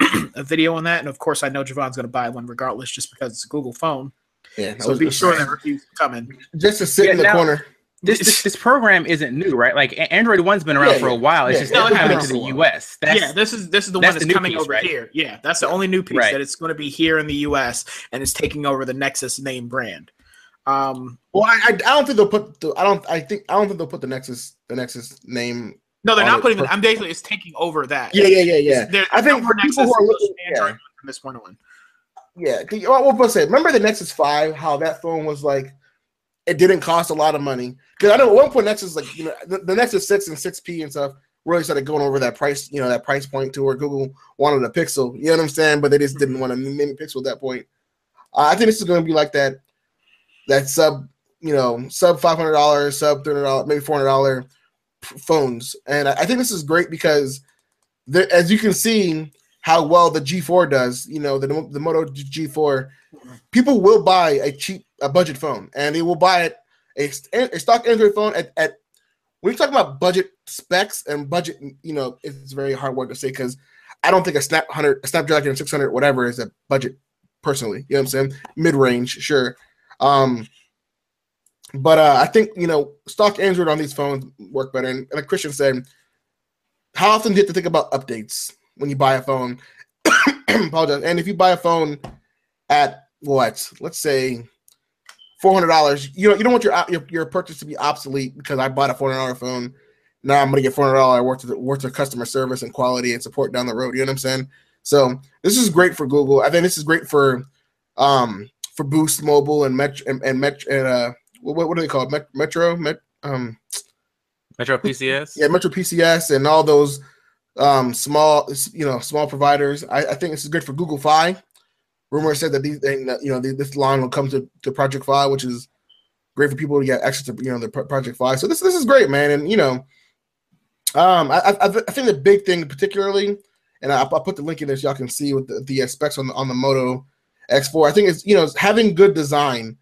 Speaker 1: a video on that. And of course, I know Javon's going to buy one regardless, just because it's a Google phone.
Speaker 2: Yeah,
Speaker 1: So be sure that review's coming.
Speaker 2: just to sit
Speaker 3: Yeah,
Speaker 2: in the
Speaker 3: now-
Speaker 2: corner.
Speaker 3: This, this this program isn't new, right? Like Android One's been around
Speaker 2: Yeah,
Speaker 3: for a
Speaker 2: yeah,
Speaker 3: while. It's
Speaker 2: yeah,
Speaker 3: just
Speaker 1: yeah,
Speaker 3: not
Speaker 1: it's
Speaker 3: coming to the. US. That's
Speaker 1: yeah, this is this is the
Speaker 3: that's
Speaker 1: one
Speaker 3: the
Speaker 1: that's
Speaker 3: new
Speaker 1: coming
Speaker 3: piece,
Speaker 1: over
Speaker 3: right?
Speaker 1: here. Yeah, that's the only new piece
Speaker 3: Right.
Speaker 1: that it's going to be here in the U.S. and it's taking over the Nexus name brand. Um,
Speaker 2: Well, I, I, I don't think they'll put. The, I don't. I think I don't think they'll put the Nexus the Nexus name.
Speaker 1: no, they're
Speaker 2: On
Speaker 1: not putting.
Speaker 2: for-
Speaker 1: I'm basically it's taking over that.
Speaker 2: Yeah, yeah, yeah, yeah.
Speaker 1: There-
Speaker 2: I think
Speaker 1: no
Speaker 2: for
Speaker 1: more
Speaker 2: people who are
Speaker 1: Nexus,
Speaker 2: looking,
Speaker 1: it's Android
Speaker 2: yeah,
Speaker 1: from this point on.
Speaker 2: yeah. 'cause What what was it? Remember the Nexus Five? How that phone was like, it didn't cost a lot of money. Because I know at one point Nexus like you know the, the Nexus Six and Six P and stuff really started going over that price, you know, that price point to where Google wanted a Pixel. You know what I'm saying? But they just didn't want to name Pixel at that point. Uh, I think this is going to be like that. That sub, you know, sub five hundred dollars, sub three hundred dollars, maybe four hundred dollar phones, and I I think this is great because, there, as you can see, how well the G4 does. You know, the the Moto G4, people will buy a cheap, a budget phone, and they will buy it a, a stock Android phone at, at when you talk about budget specs and budget, you know, it's very hard work to say because I don't think a Snap hundred, a Snapdragon six hundred, whatever, is a budget. Personally, you know what I'm saying? Mid range, sure. Um, but uh, I think you know stock Android on these phones work better. And, and like Christian said, how often do you have to think about updates when you buy a phone? Apologize. And if you buy a phone at what, let's say, four hundred dollars, you know you don't want your, your your purchase to be obsolete because I bought a four hundred dollar phone. Now I'm gonna get four hundred dollar worth of worth of customer service and quality and support down the road. You know what I'm saying? So this is great for Google. I think this is great for um for Boost Mobile and Metro and, and Metro and uh what, what do they called? Met, Metro Met um
Speaker 3: Metro PCS.
Speaker 2: yeah Metro PCS and all those um small you know small providers. I, I think this is good for Google Fi. Rumor said that these and, you know this line will come to, to Project Fi, which is great for people to get access to you know the Project Fi. So this this is great, man. And you know, um, I I, I think the big thing particularly, and I, I'll put the link in there so y'all can see with the, the specs on the on the Moto X4. I think it's you know it's having good design,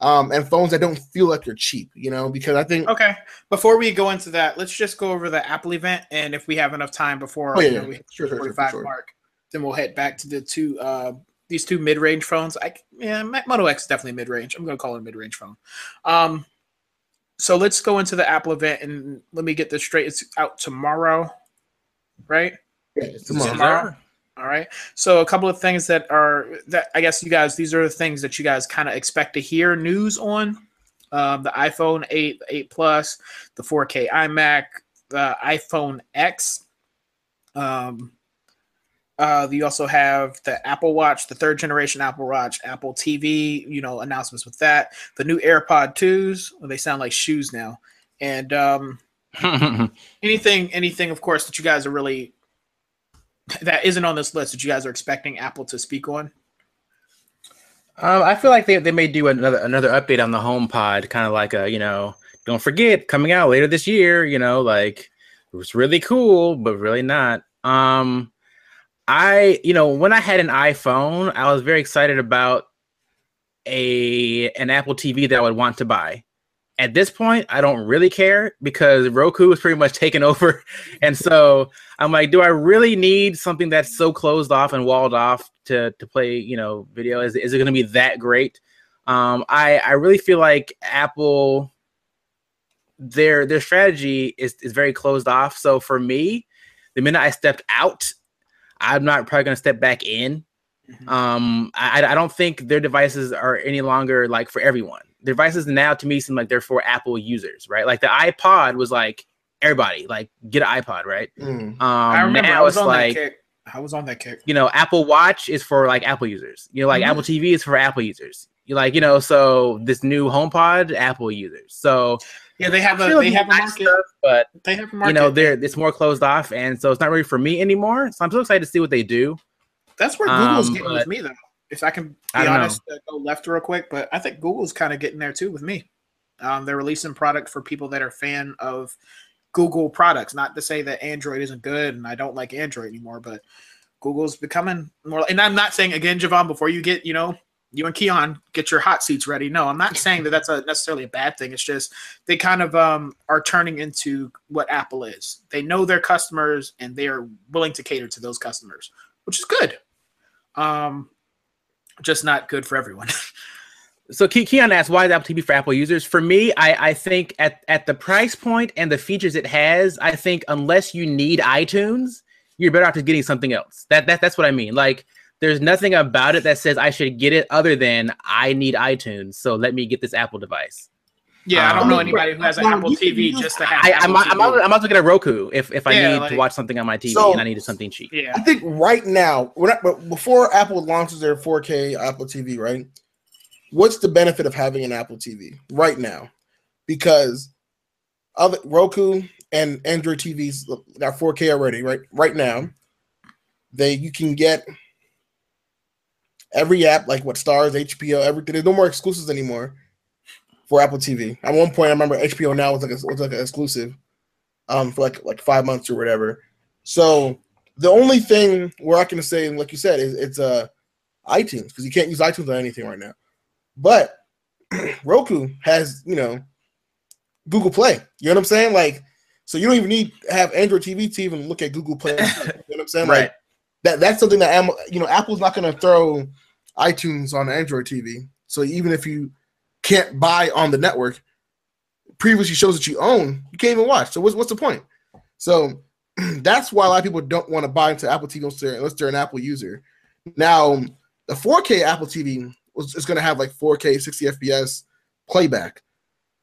Speaker 2: um, and phones that don't feel like they're cheap. You know, because I think
Speaker 1: Okay. Before we go into that, let's just go over the Apple event, and if we have enough time before
Speaker 2: Oh, yeah,
Speaker 1: you know, we hit
Speaker 2: Sure,
Speaker 1: the
Speaker 2: sure, sure,
Speaker 1: 45
Speaker 2: sure.
Speaker 1: mark, then we'll head back to the two uh these two mid-range phones. I yeah, Ma- Moto X is definitely mid-range. I'm gonna call it a mid-range phone. Um, so let's go into the Apple event, and let me get this straight. It's out tomorrow, right?
Speaker 2: yeah, it's
Speaker 3: Yes,
Speaker 2: tomorrow.
Speaker 1: All right. So a couple of things that are that I guess you guys these are the things that you guys kind of expect to hear news on. Um, the iPhone 8, 8 Plus, the 4K iMac, the iPhone X. Um, uh, you also have the Apple Watch, the third generation Apple Watch, Apple TV. You know announcements with that. The new AirPod 2s. Well, they sound like shoes now. And um, anything, anything, of course, that you guys are really that isn't on this list that you guys are expecting Apple to speak on?
Speaker 3: Um, I feel like they, they may do another another update on the HomePod, kind of like a you know, don't forget coming out later this year. You know, like it was really cool, but really not. Um, I you know when I had an iPhone, I was very excited about a an Apple TV that I would want to buy. At this point, I don't really care because Roku is pretty much taken over, and so I'm like, do I really need something that's so closed off and walled off to to play, you know, video? Is, is it going to be that great? Um, I I really feel like Apple their their strategy is is very closed off. So for me, the minute I stepped out, I'm not probably going to step back in.
Speaker 1: Mhm.
Speaker 3: Um, I I don't think their devices are any longer like for everyone. Their devices now to me seem like they're for Apple users, right? Like the iPod was like everybody like get an iPod, right?
Speaker 2: Mm.
Speaker 3: Um,
Speaker 1: I remember
Speaker 3: now
Speaker 1: I was
Speaker 3: it's
Speaker 1: on
Speaker 3: like
Speaker 1: that kick. I was on that kick.
Speaker 3: you know, Apple Watch is for like Apple users. You know, like
Speaker 1: Mhm.
Speaker 3: Apple TV is for Apple users. You like, you know, so this new HomePod, Apple users. So
Speaker 1: Yeah, they have
Speaker 3: I
Speaker 1: a they have a
Speaker 3: nice
Speaker 1: market.
Speaker 3: stuff, but
Speaker 1: They have a market.
Speaker 3: you know, they're it's more closed off, and so it's not really for me anymore. So I'm so excited to see what they do.
Speaker 1: That's where Google's
Speaker 3: um,
Speaker 1: getting
Speaker 3: but-
Speaker 1: with me though. If I can be
Speaker 3: I
Speaker 1: honest, uh, go left real quick, but I think Google's kind of getting there too with me. Um, they're releasing product for people that are fan of Google products. Not to say that Android isn't good and I don't like Android anymore, but Google's becoming more. And I'm not saying again, Javon, before you get you know you and Keon get your hot seats ready. No, I'm not saying that that's a necessarily a bad thing. It's just they kind of um, are turning into what Apple is. They know their customers and they are willing to cater to those customers. which is good. Um, just not good for everyone.
Speaker 3: So Ke- Keon asked, "Why is Apple TV for Apple users?" For me, I, I think at at the price point and the features it has, I think unless you need iTunes, you're better off just getting something else. That that that's what I mean. Like, there's nothing about it that says I should get it other than I need iTunes. So let me get this Apple device.
Speaker 1: yeah, I don't
Speaker 3: Um,
Speaker 1: know anybody who has an
Speaker 2: Now,
Speaker 1: Apple TV
Speaker 2: use-
Speaker 1: just to have.
Speaker 3: I,
Speaker 1: Apple
Speaker 3: I'm, I'm,
Speaker 1: TV.
Speaker 3: I'm, I'm about to get a Roku if, if I
Speaker 1: Yeah,
Speaker 3: need
Speaker 1: like-
Speaker 3: to watch something on my TV
Speaker 2: So-
Speaker 3: and I needed something cheap.
Speaker 1: yeah,
Speaker 2: I think right now, we're not, but before Apple launches their 4K Apple TV, right? What's the benefit of having an Apple TV right now? Because other Roku and Android TVs got 4K already, right? Right now, they you can get every app like what Starz, HBO, everything. There's no more exclusives anymore for Apple TV. At one point, I remember HBO Now was like a, was like an exclusive, um, for like like five months or whatever. So the only thing we're not going to say, like you said, is it's uh iTunes because you can't use iTunes on anything right now. But Roku has, you know, Google Play. You know what I'm saying? Like, so you don't even need to have Android TV to even look at Google Play. you know what I'm saying?
Speaker 1: right.
Speaker 2: Like that that's something that Am- you know Apple's not going to throw iTunes on Android TV. So even if you can't buy on the network, previously shows that you own, you can't even watch. So what's what's the point? So that's why a lot of people don't want to buy into Apple TV unless they're, unless they're an Apple user. Now, the 4K Apple TV was, is going to have like 4K 60 FPS playback.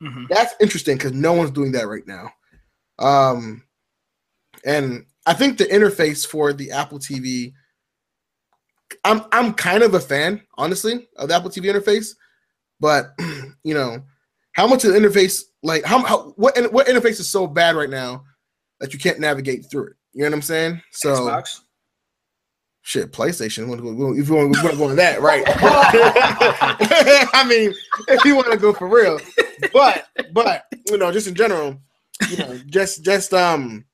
Speaker 1: Mhm.
Speaker 2: That's interesting because no one's doing that right now. Um, and I think the interface for the Apple TV, I'm I'm kind of a fan, honestly, of the Apple TV interface. But you know, how much of the interface, like how, how what what interface is so bad right now that you can't navigate through it? You know what I'm saying? So
Speaker 1: Xbox.
Speaker 2: shit, PlayStation. If you want to go with that, right? I mean, if you want to go for real, but but you know, just in general, you know, just just um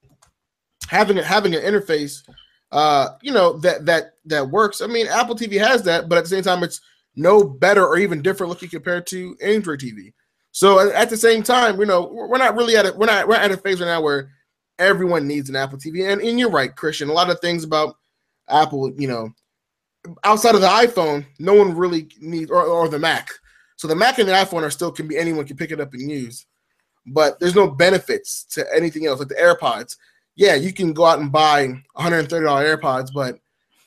Speaker 2: having it having an interface, uh, you know that that that works. I mean, Apple TV has that, but at the same time, it's no better or even different looking compared to Android TV. So at, the same time, you know, we're we're not really at a we're not we're at a phase right now where everyone needs an Apple TV, and and you're right, Christian. A lot of things about Apple, you know, outside of the iPhone, no one really needs or, or the Mac. So the Mac and the iPhone are still can be anyone can pick it up and use, but there's no benefits to anything else like the AirPods. Yeah, you can go out and buy $130 AirPods, but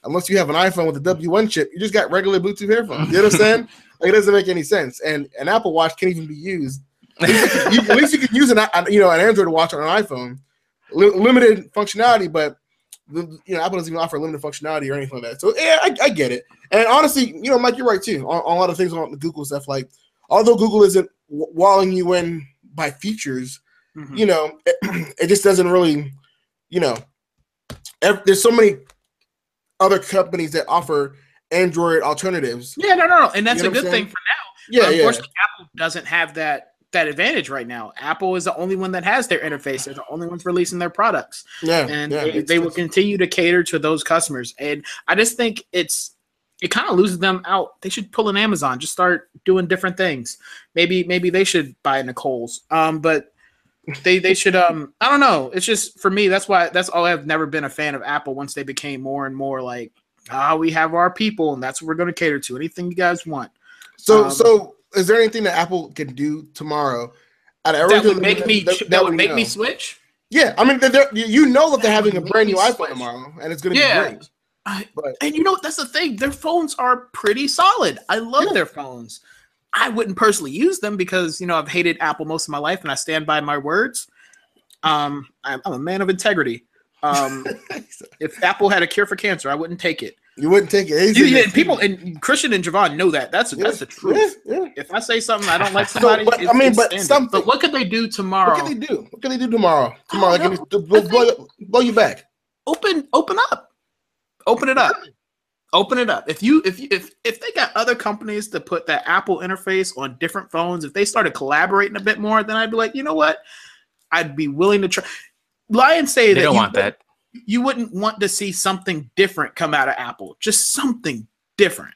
Speaker 2: unless you have an iPhone with a W1 chip, you just got regular Bluetooth earphones. You understand? like it doesn't make any sense. And an Apple Watch can't even be used. You- at least you can use an you know an Android watch on an iPhone, Li- limited functionality, but you know Apple doesn't even offer limited functionality or anything like that. So yeah, I, I get it. And honestly, you know, Mike, you're right too on, on a lot of things on the Google stuff. Like, although Google isn't w- walling you in by features,
Speaker 1: Mhm.
Speaker 2: you know, it, it just doesn't really, you know, ev- there's so many other companies that offer Android alternatives.
Speaker 1: Yeah, no, no, no, and that's
Speaker 2: You know
Speaker 1: a good thing for now.
Speaker 2: Yeah, yeah.
Speaker 1: Unfortunately, Apple doesn't have that that advantage right now. Apple is the only one that has their interface. They're the only ones releasing their products,
Speaker 2: Yeah,
Speaker 1: and
Speaker 2: yeah,
Speaker 1: they, they will continue to cater to those customers. And I just think it's it kind of loses them out. They should pull an Amazon, just start doing different things. Maybe maybe they should buy Nicole's. Um, but they they should um I don't know. It's just for me. That's why that's all I've never been a fan of Apple. Once they became more and more like ah, we have our people, and that's what we're going to cater to. Anything you guys want.
Speaker 2: So,
Speaker 1: Um,
Speaker 2: so is there anything that Apple can do tomorrow? Out of
Speaker 1: that would make me
Speaker 2: that-
Speaker 1: that, would
Speaker 2: we
Speaker 1: make me switch.
Speaker 2: Yeah, I mean, they're, they're- you you know that they're having a brand new iPhone
Speaker 1: switch.
Speaker 2: tomorrow, and it's going to
Speaker 1: Yeah.
Speaker 2: be great.
Speaker 1: I,
Speaker 2: But-
Speaker 1: and you know what? That's the thing. Their phones are pretty solid. I love
Speaker 2: Yeah.
Speaker 1: their phones. I wouldn't personally use them because you know I've hated Apple most of my life, and I stand by my words. Um, I'm, I'm a man of integrity. Um, if Apple had a cure for cancer, I wouldn't take it.
Speaker 2: you wouldn't take it.
Speaker 1: You- and people and Christian and Javon know that. That's that's the truth.
Speaker 2: Yeah, yeah.
Speaker 1: If I say something I don't like somebody,
Speaker 2: but, I mean, but something-
Speaker 1: But what could they do tomorrow?
Speaker 2: What can they do? What can they do tomorrow? Tomorrow,
Speaker 1: don't
Speaker 2: like,
Speaker 1: know.
Speaker 2: to blow, blow, blow you back.
Speaker 1: open open up open it up open it up. If you if you if if they got other companies to put that apple interface on different phones if they started collaborating a bit more then i'd be like you know what? I'd be willing to try. Lion say
Speaker 3: They
Speaker 1: that
Speaker 3: don't
Speaker 1: you
Speaker 3: want that.
Speaker 1: you wouldn't want to see something different come out of apple. Just something different.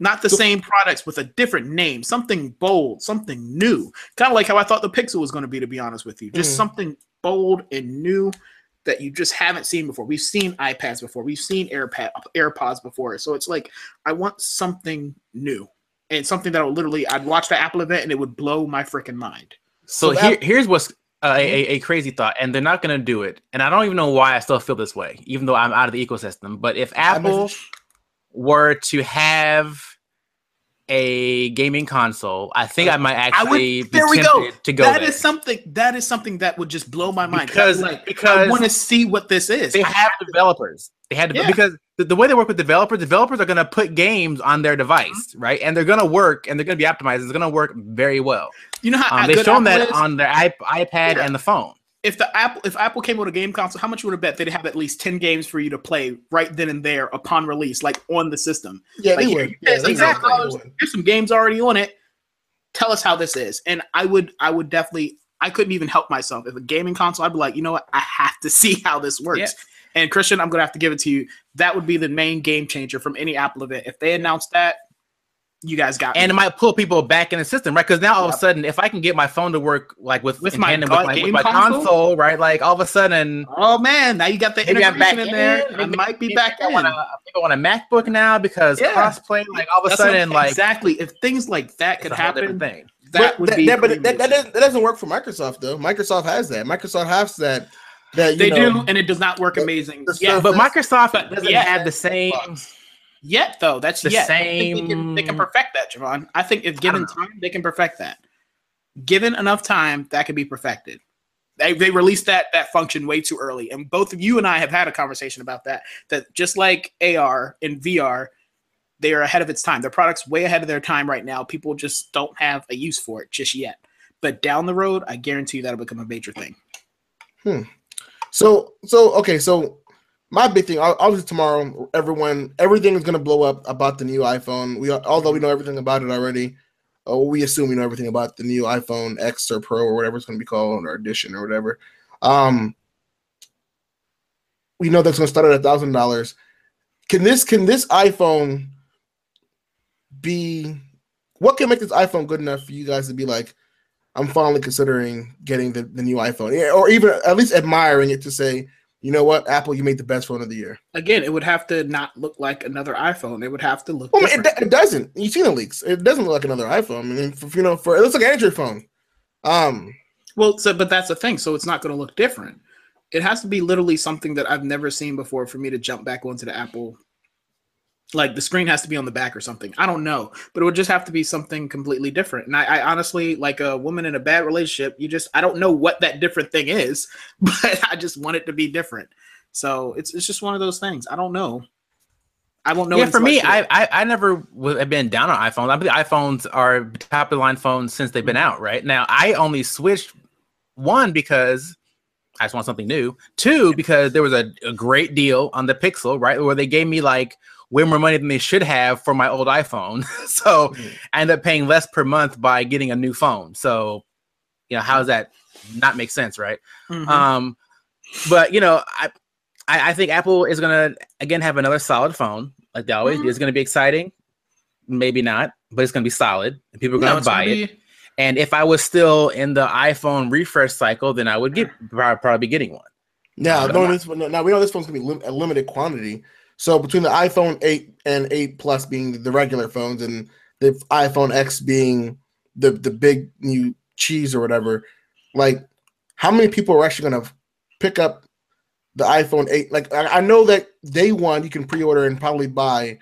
Speaker 1: Not the same products with a different name. Something bold something new. Kind of like how i thought the pixel was going to be to be honest with you. Just
Speaker 2: Mhm.
Speaker 1: something bold and new that you just haven't seen before. We've seen iPads before, we've seen AirPod AirPods before. So it's like I want something new and something that will literally I'd watch the Apple event and it would blow my freaking mind.
Speaker 3: So,
Speaker 2: So
Speaker 3: here, here's what's uh, a, a, a crazy thought, and they're not going to do it. And I don't even know why I still feel this way, even though I'm out of the ecosystem. But if Apple were to have a gaming console, I think I might
Speaker 1: I would
Speaker 3: actually
Speaker 1: there
Speaker 3: be
Speaker 1: we go.
Speaker 3: tempted to go
Speaker 1: That
Speaker 3: there.
Speaker 1: is something that is something that would just blow my mind.
Speaker 3: Because-
Speaker 1: like, I want to see what this is.
Speaker 3: they have developers. They had to
Speaker 1: Yeah.
Speaker 3: because the, the way they work with developers, developers are going to put games on their device, right? And they're going to work and they're going to be optimized. It's going to work very well.
Speaker 1: you know how
Speaker 3: Um, they've shown
Speaker 1: Apple
Speaker 3: that
Speaker 1: is?
Speaker 3: on their iP- iPad
Speaker 1: Yeah.
Speaker 3: and the phone.
Speaker 1: If the Apple if Apple came with a game console, how much you would have bet they'd have at least ten games for you to play right then and there upon release, like on the system.
Speaker 2: Yeah,
Speaker 1: Like,
Speaker 2: they would.
Speaker 1: you
Speaker 2: Yeah, they
Speaker 1: exactly.
Speaker 2: would. They would.
Speaker 1: Here's some games already on it. Tell us how this is, and I would I would definitely I couldn't even help myself if a gaming console. I'd be like, you know what, I have to see how this works.
Speaker 3: Yeah.
Speaker 1: And Christian, I'm gonna have to give it to you. That would be the main game changer from any Apple event. If they announced that, you guys got
Speaker 3: and it might pull people back in the system, right? Because now all of a sudden, if I can get my phone to work like with
Speaker 1: With my
Speaker 3: tandem with my, with
Speaker 1: game
Speaker 3: my
Speaker 1: console?
Speaker 3: console? right? Like all of a sudden,
Speaker 1: Oh man, now you got the
Speaker 3: maybe I'm back
Speaker 1: integration
Speaker 3: in,
Speaker 1: in there. I might be
Speaker 3: maybe
Speaker 1: back
Speaker 3: I
Speaker 1: in.
Speaker 3: want a, maybe I want a MacBook now because
Speaker 1: Yeah.
Speaker 3: crossplay. Like all of a
Speaker 1: That's what I'm-
Speaker 3: sudden, like
Speaker 1: exactly if things like that could
Speaker 3: a whole different
Speaker 1: happen,
Speaker 3: thing.
Speaker 1: that
Speaker 2: But
Speaker 1: would
Speaker 2: that,
Speaker 1: be.
Speaker 2: that- but that, that, doesn't, that doesn't work for Microsoft though. Microsoft has that. Microsoft has that. That you
Speaker 1: they
Speaker 2: know,
Speaker 1: do, and it does not work
Speaker 2: the-
Speaker 1: amazing.
Speaker 2: the
Speaker 1: yeah,
Speaker 3: But Microsoft doesn't
Speaker 1: yeah.
Speaker 3: have the same.
Speaker 1: Yet though, that's
Speaker 3: the
Speaker 1: yet. I think they can, they can perfect that, Javon. I think if given
Speaker 3: don't know.
Speaker 1: time, they can perfect that. Given enough time, that can be perfected. They, they released that that function way too early, and both of you and I have had a conversation about that. That just like AR and VR, they are ahead of its time. Their products way ahead of their time right now. People just don't have a use for it just yet. But down the road, I guarantee you that'll become a major thing. Hmm.
Speaker 2: So so okay, so my big thing, ob- obviously tomorrow, everyone, everything is gonna blow up about the new iPhone. We although we know everything about it already, uh, we assume we know everything about the new iPhone X or Pro or whatever it's gonna be called or Edition or whatever. Um, we know that's gonna start at a thousand dollars. Can this can this iPhone be? What can make this iPhone good enough for you guys to be like? I'm finally considering getting the, the new iPhone, or even at least admiring it to say, you know what, Apple, you made the best phone of the year.
Speaker 1: Again, it would have to not look like another iPhone. It would have to look.
Speaker 2: Well, it, it doesn't. You've seen the leaks. It doesn't look like another iPhone. I mean, for, you know, for it looks like an Android phone. Um,
Speaker 1: Well, so but that's the thing. So it's not going to look different. It has to be literally something that I've never seen before for me to jump back onto the Apple. Like the screen has to be on the back or something. I don't know, but it would just have to be something completely different. And I, I honestly, like a woman in a bad relationship, you just I don't know what that different thing is, but I just want it to be different. So it's it's just one of those things. I don't know. I won't know.
Speaker 3: yeah, for me. I, I I never w- have been down on iPhones. I believe iPhones are top of the line phones since they've been out. Right now, I only switched one because I just want something new. Two because there was a, a great deal on the Pixel, right, where they gave me like way more money than they should have for my old iPhone. so
Speaker 2: Mhm.
Speaker 3: I end up paying less per month by getting a new phone. So you know, how does that not make sense, right?
Speaker 1: Mhm.
Speaker 3: Um, but you know, I, I I think Apple is gonna again have another solid phone, like they always do.
Speaker 1: Mhm.
Speaker 3: It's gonna be exciting, maybe not, but it's gonna be solid, and people are gonna
Speaker 1: it's
Speaker 3: buy
Speaker 1: gonna
Speaker 3: it.
Speaker 1: be-
Speaker 3: And if I was still in the iPhone refresh cycle, then I would get probably be getting one.
Speaker 2: now,
Speaker 3: But
Speaker 2: knowing
Speaker 3: I'm
Speaker 2: this, now we know this phone's gonna be lim- a limited quantity. So between the iPhone 8 and 8 Plus being the regular phones and the iPhone X being the the big new cheese or whatever, like how many people are actually gonna pick up the iPhone 8? Like I, I know that day one you can pre-order and probably buy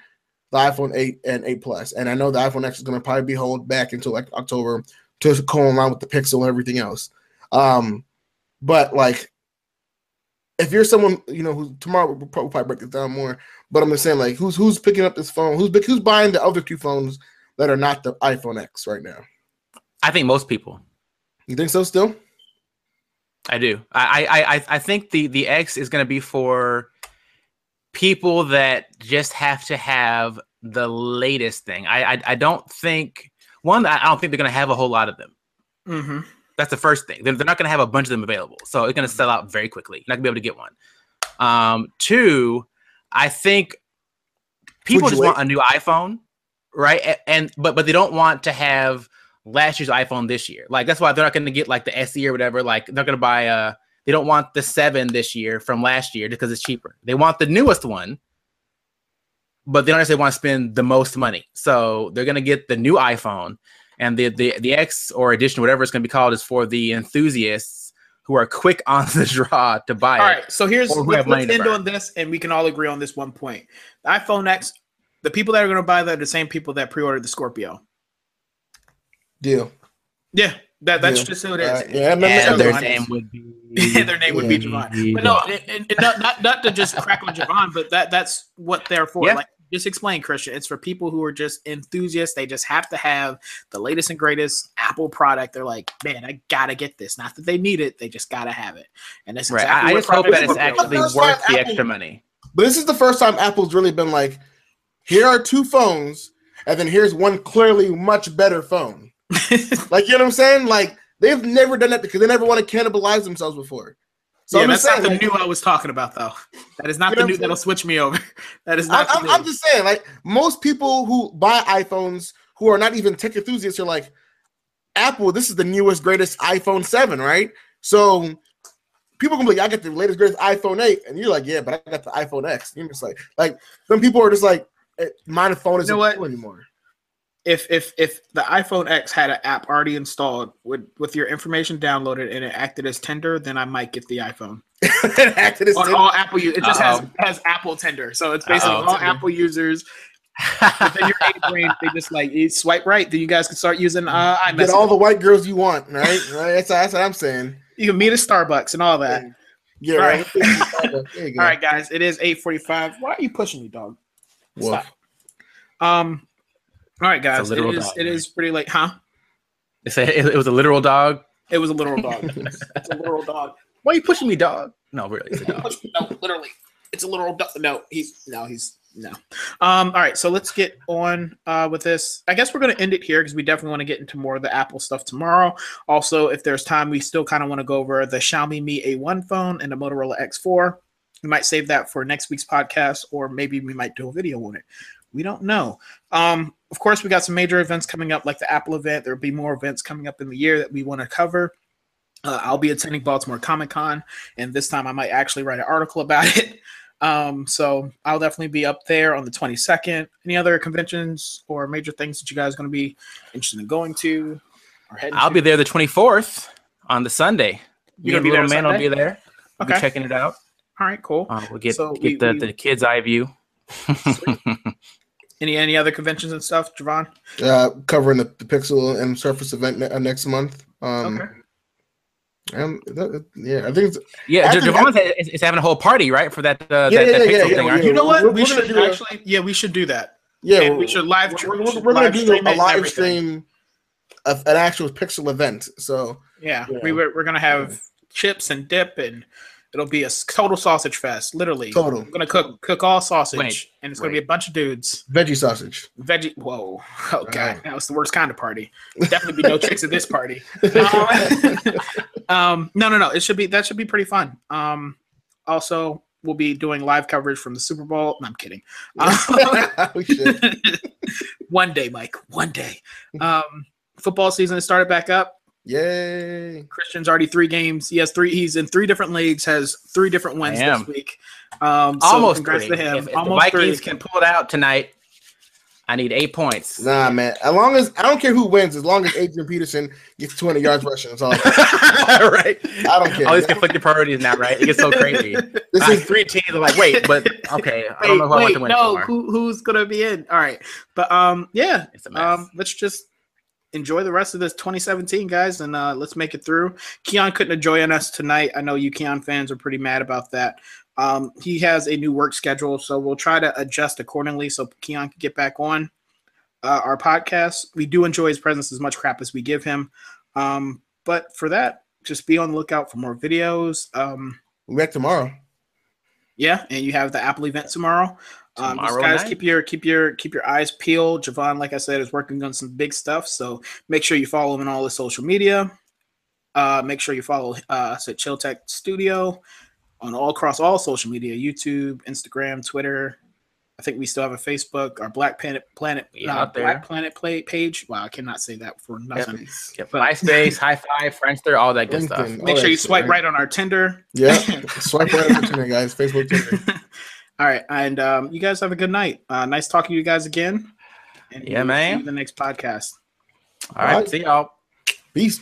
Speaker 2: the iPhone 8 and 8 Plus, and I know the iPhone X is gonna probably be held back until like October to along with the Pixel and everything else. Um, but like if you're someone you know who tomorrow we'll probably, probably break this down more, but I'm just saying like who's who's picking up this phone? Who's who's buying the other two phones that are not the iPhone X right now?
Speaker 3: I think most people.
Speaker 2: You think so? Still?
Speaker 3: I do. I I I, I think the the X is gonna be for people that just have to have the latest thing. I I, I don't think one. I don't think they're gonna have a whole lot of them.
Speaker 1: Mhm.
Speaker 3: That's the first thing. They're, they're not going to have a bunch of them available, so it's going to sell out very quickly. You're not going to be able to get one. Um, two, I think people just
Speaker 2: you
Speaker 3: want a new iPhone, right? And, but but they don't want to have last year's iPhone this year. Like that's why they're not going to get like the SE or whatever. Like they're going to buy a they don't want the seven this year from last year because it's cheaper. They want the newest one, but they don't necessarily want to spend the most money. So they're gonna get the new iPhone, and the the the X or edition, whatever it's gonna be called, is for the enthusiasts who are quick on the draw to buy
Speaker 1: All
Speaker 3: it.
Speaker 1: right, so here's
Speaker 3: Or who
Speaker 1: let's,
Speaker 3: have money
Speaker 1: let's
Speaker 3: to
Speaker 1: end on this, and we can all agree on this one point: the iPhone X. The people that are going to buy that are the same people that pre-ordered the Scorpio.
Speaker 2: Deal.
Speaker 1: Yeah, that that's
Speaker 2: Deal.
Speaker 1: just who it is.
Speaker 2: Uh, yeah, no,
Speaker 3: And their name would be
Speaker 1: their name would be Javon. But no, it, it, it- not, not not to just crack on Javon, but that that's what they're for.
Speaker 3: Yeah.
Speaker 1: Like just explain, Christian. It's for people who are just enthusiasts. They just have to have the latest and greatest Apple product. They're like, man, I gotta get this. Not that they need it, they just gotta have it. And that's
Speaker 3: Right.
Speaker 1: exactly
Speaker 3: I, I just hope that it's actually worth the
Speaker 2: Apple-
Speaker 3: extra money.
Speaker 2: But this is the first time Apple's really been like, here are two phones, and then here's one clearly much better phone. Like you know what I'm saying? Like they've never done that because they never want to cannibalize themselves before. So
Speaker 1: yeah,
Speaker 2: I'm
Speaker 1: that's
Speaker 2: just
Speaker 1: not
Speaker 2: saying,
Speaker 1: the
Speaker 2: like,
Speaker 1: new I was talking about, though. That is not
Speaker 2: You
Speaker 1: the
Speaker 2: know
Speaker 1: new that'll switch me over. That is
Speaker 2: I,
Speaker 1: not. new.
Speaker 2: I'm just saying, like most people who buy iPhones who are not even tech enthusiasts are like, Apple, this is the newest, greatest iPhone 7, right? So people can be like, I got the latest, greatest iPhone 8, and you're like, yeah, but I got the iPhone X. You're just like, like some people are just like, eh, my phone isn't
Speaker 1: know
Speaker 2: cool anymore.
Speaker 1: If if if the iPhone X had an app already installed with with your information downloaded and it acted as Tinder, then I might get the iPhone.
Speaker 2: It acted as
Speaker 1: On all Apple, u- it just has has Apple Tinder, so it's basically
Speaker 3: Uh-oh.
Speaker 1: all Apple users. Within your A brain, they just like you swipe right, then you guys can start using uh,
Speaker 2: get all the white girls you want, right? right? That's, that's what I'm saying.
Speaker 1: you can meet at Starbucks and all that.
Speaker 2: Yeah,
Speaker 1: All
Speaker 2: right.
Speaker 1: right.
Speaker 2: There.
Speaker 1: All right, guys, it is eight forty five. Why are you pushing me, dog?
Speaker 2: Woof.
Speaker 1: Stop. Um. All right, guys, it is
Speaker 3: dog,
Speaker 1: it is pretty late, huh?
Speaker 3: It's a, it, it was a literal dog.
Speaker 1: It was a literal dog. it's a literal dog.
Speaker 3: Why are you pushing me, dog? No, really, it's a dog.
Speaker 1: no, literally, it's a literal dog. No, he's no, he's no. Um. All right, so let's get on uh, with this. I guess we're going to end it here because we definitely want to get into more of the Apple stuff tomorrow. Also, if there's time, we still kind of want to go over the Xiaomi Mi A1 phone and the Motorola X4. We might save that for next week's podcast, or maybe we might do a video on it. We don't know. Um, of course, we got some major events coming up, like the Apple event. There'll be more events coming up in the year that we want to cover. Uh, I'll be attending Baltimore Comic Con, and this time I might actually write an article about it. Um, so I'll definitely be up there on the 22nd. Any other conventions or major things that you guys are going to be interested in going to or heading
Speaker 3: I'll
Speaker 1: to?
Speaker 3: be there the 24th on the Sunday.
Speaker 1: You
Speaker 3: Me
Speaker 1: gonna
Speaker 3: and
Speaker 1: be there
Speaker 3: man will be there. We'll be checking it out.
Speaker 1: All right, cool.
Speaker 3: Uh, we'll get
Speaker 1: So
Speaker 3: get
Speaker 1: we-
Speaker 3: the,
Speaker 1: we-
Speaker 3: the kid's eye view.
Speaker 1: Any any other conventions and stuff, Javon?
Speaker 2: uh, covering the, the Pixel and Surface event ne- uh, next month. Um,
Speaker 1: Okay.
Speaker 2: and that- yeah, I think it's,
Speaker 3: yeah,
Speaker 2: Actually,
Speaker 3: Javon is, is having a whole party, right, for that uh,
Speaker 2: Yeah,
Speaker 3: that, that
Speaker 2: yeah, yeah,
Speaker 3: Pixel
Speaker 2: yeah,
Speaker 3: thing,
Speaker 2: yeah,
Speaker 3: aren't you?
Speaker 1: You know what?
Speaker 2: we're-
Speaker 1: we
Speaker 2: we're gonna
Speaker 1: should
Speaker 2: do a-
Speaker 1: actually, yeah, we should do that.
Speaker 2: yeah.
Speaker 1: And we should live.
Speaker 2: We're, we're,
Speaker 1: we should
Speaker 2: we're gonna do a live stream of an actual Pixel event. So
Speaker 1: Yeah,
Speaker 2: Yeah.
Speaker 1: we were, we're gonna have chips and dip, and it'll be a total sausage fest. Literally,
Speaker 2: total
Speaker 1: I'm gonna cook cook all sausage,
Speaker 3: Wait,
Speaker 1: and it's gonna be a bunch of dudes.
Speaker 2: veggie sausage.
Speaker 1: Veggie. Whoa. Oh god,
Speaker 2: Right.
Speaker 1: that was the worst kind of party. Definitely be no chicks at this party. Um, um, no, no, no. It should be that should be pretty fun. Um, also, we'll be doing live coverage from the Super Bowl. No, I'm kidding. Um,
Speaker 2: we should.
Speaker 1: one day, Mike. One day. Um, football season has started back up.
Speaker 2: Yay!
Speaker 1: Christian's already three games. He has three. He's in three different leagues. Has three different wins this week. Um, so
Speaker 3: Almost
Speaker 1: congrats
Speaker 3: three.
Speaker 1: to him.
Speaker 3: If, if
Speaker 1: Almost
Speaker 3: the Vikings
Speaker 1: three.
Speaker 3: can pull it out tonight, I need eight points.
Speaker 2: Nah, man. As long as I don't care who wins, as long as Adrian Peterson gets 200 yards rushing, that's all.
Speaker 3: right.
Speaker 2: I don't care.
Speaker 3: All these conflicted priorities now, right? It gets so crazy.
Speaker 2: This
Speaker 3: Like,
Speaker 2: is
Speaker 3: three teams are like, wait, but okay, I don't know who I want to win
Speaker 1: no,
Speaker 3: for.
Speaker 1: who, who's gonna be in? All right, but um, yeah,
Speaker 3: It's a mess.
Speaker 1: um, let's just enjoy the rest of this 2017, guys, and uh, let's make it through. Keon couldn't join us tonight. I know you Keon fans are pretty mad about that. Um, he has a new work schedule, so we'll try to adjust accordingly so Keon can get back on uh, our podcast. We do enjoy his presence as much crap as we give him, um, but for that, just be on the lookout for more videos. Um,
Speaker 2: we back tomorrow.
Speaker 1: yeah, and you have the Apple event tomorrow. Um, just guys,
Speaker 3: night.
Speaker 1: keep your keep your keep your eyes peeled. Javon, like I said, is working on some big stuff. So make sure you follow him on all his social media. Uh, make sure you follow uh, us at Chill Tech Studio on all across all social media: YouTube, Instagram, Twitter, I think we still have a Facebook, our Black Planet Planet
Speaker 3: Yeah,
Speaker 1: uh,
Speaker 3: there.
Speaker 1: Black Planet Play page. Wow, I cannot say that for nothing.
Speaker 2: Nice.
Speaker 3: Yep. MySpace, High Five, Friendster, all that good stuff.
Speaker 1: Make sure you swipe
Speaker 2: shit,
Speaker 1: right on our Tinder.
Speaker 2: Yeah, swipe right on Tinder, guys. Facebook, Tinder.
Speaker 1: All right, and um, you guys have a good night. Uh, nice talking to you guys again. And
Speaker 3: Yeah,
Speaker 1: we'll see
Speaker 3: man.
Speaker 1: you in the next podcast.
Speaker 3: All right.
Speaker 2: Alright.
Speaker 3: See y'all.
Speaker 2: Peace.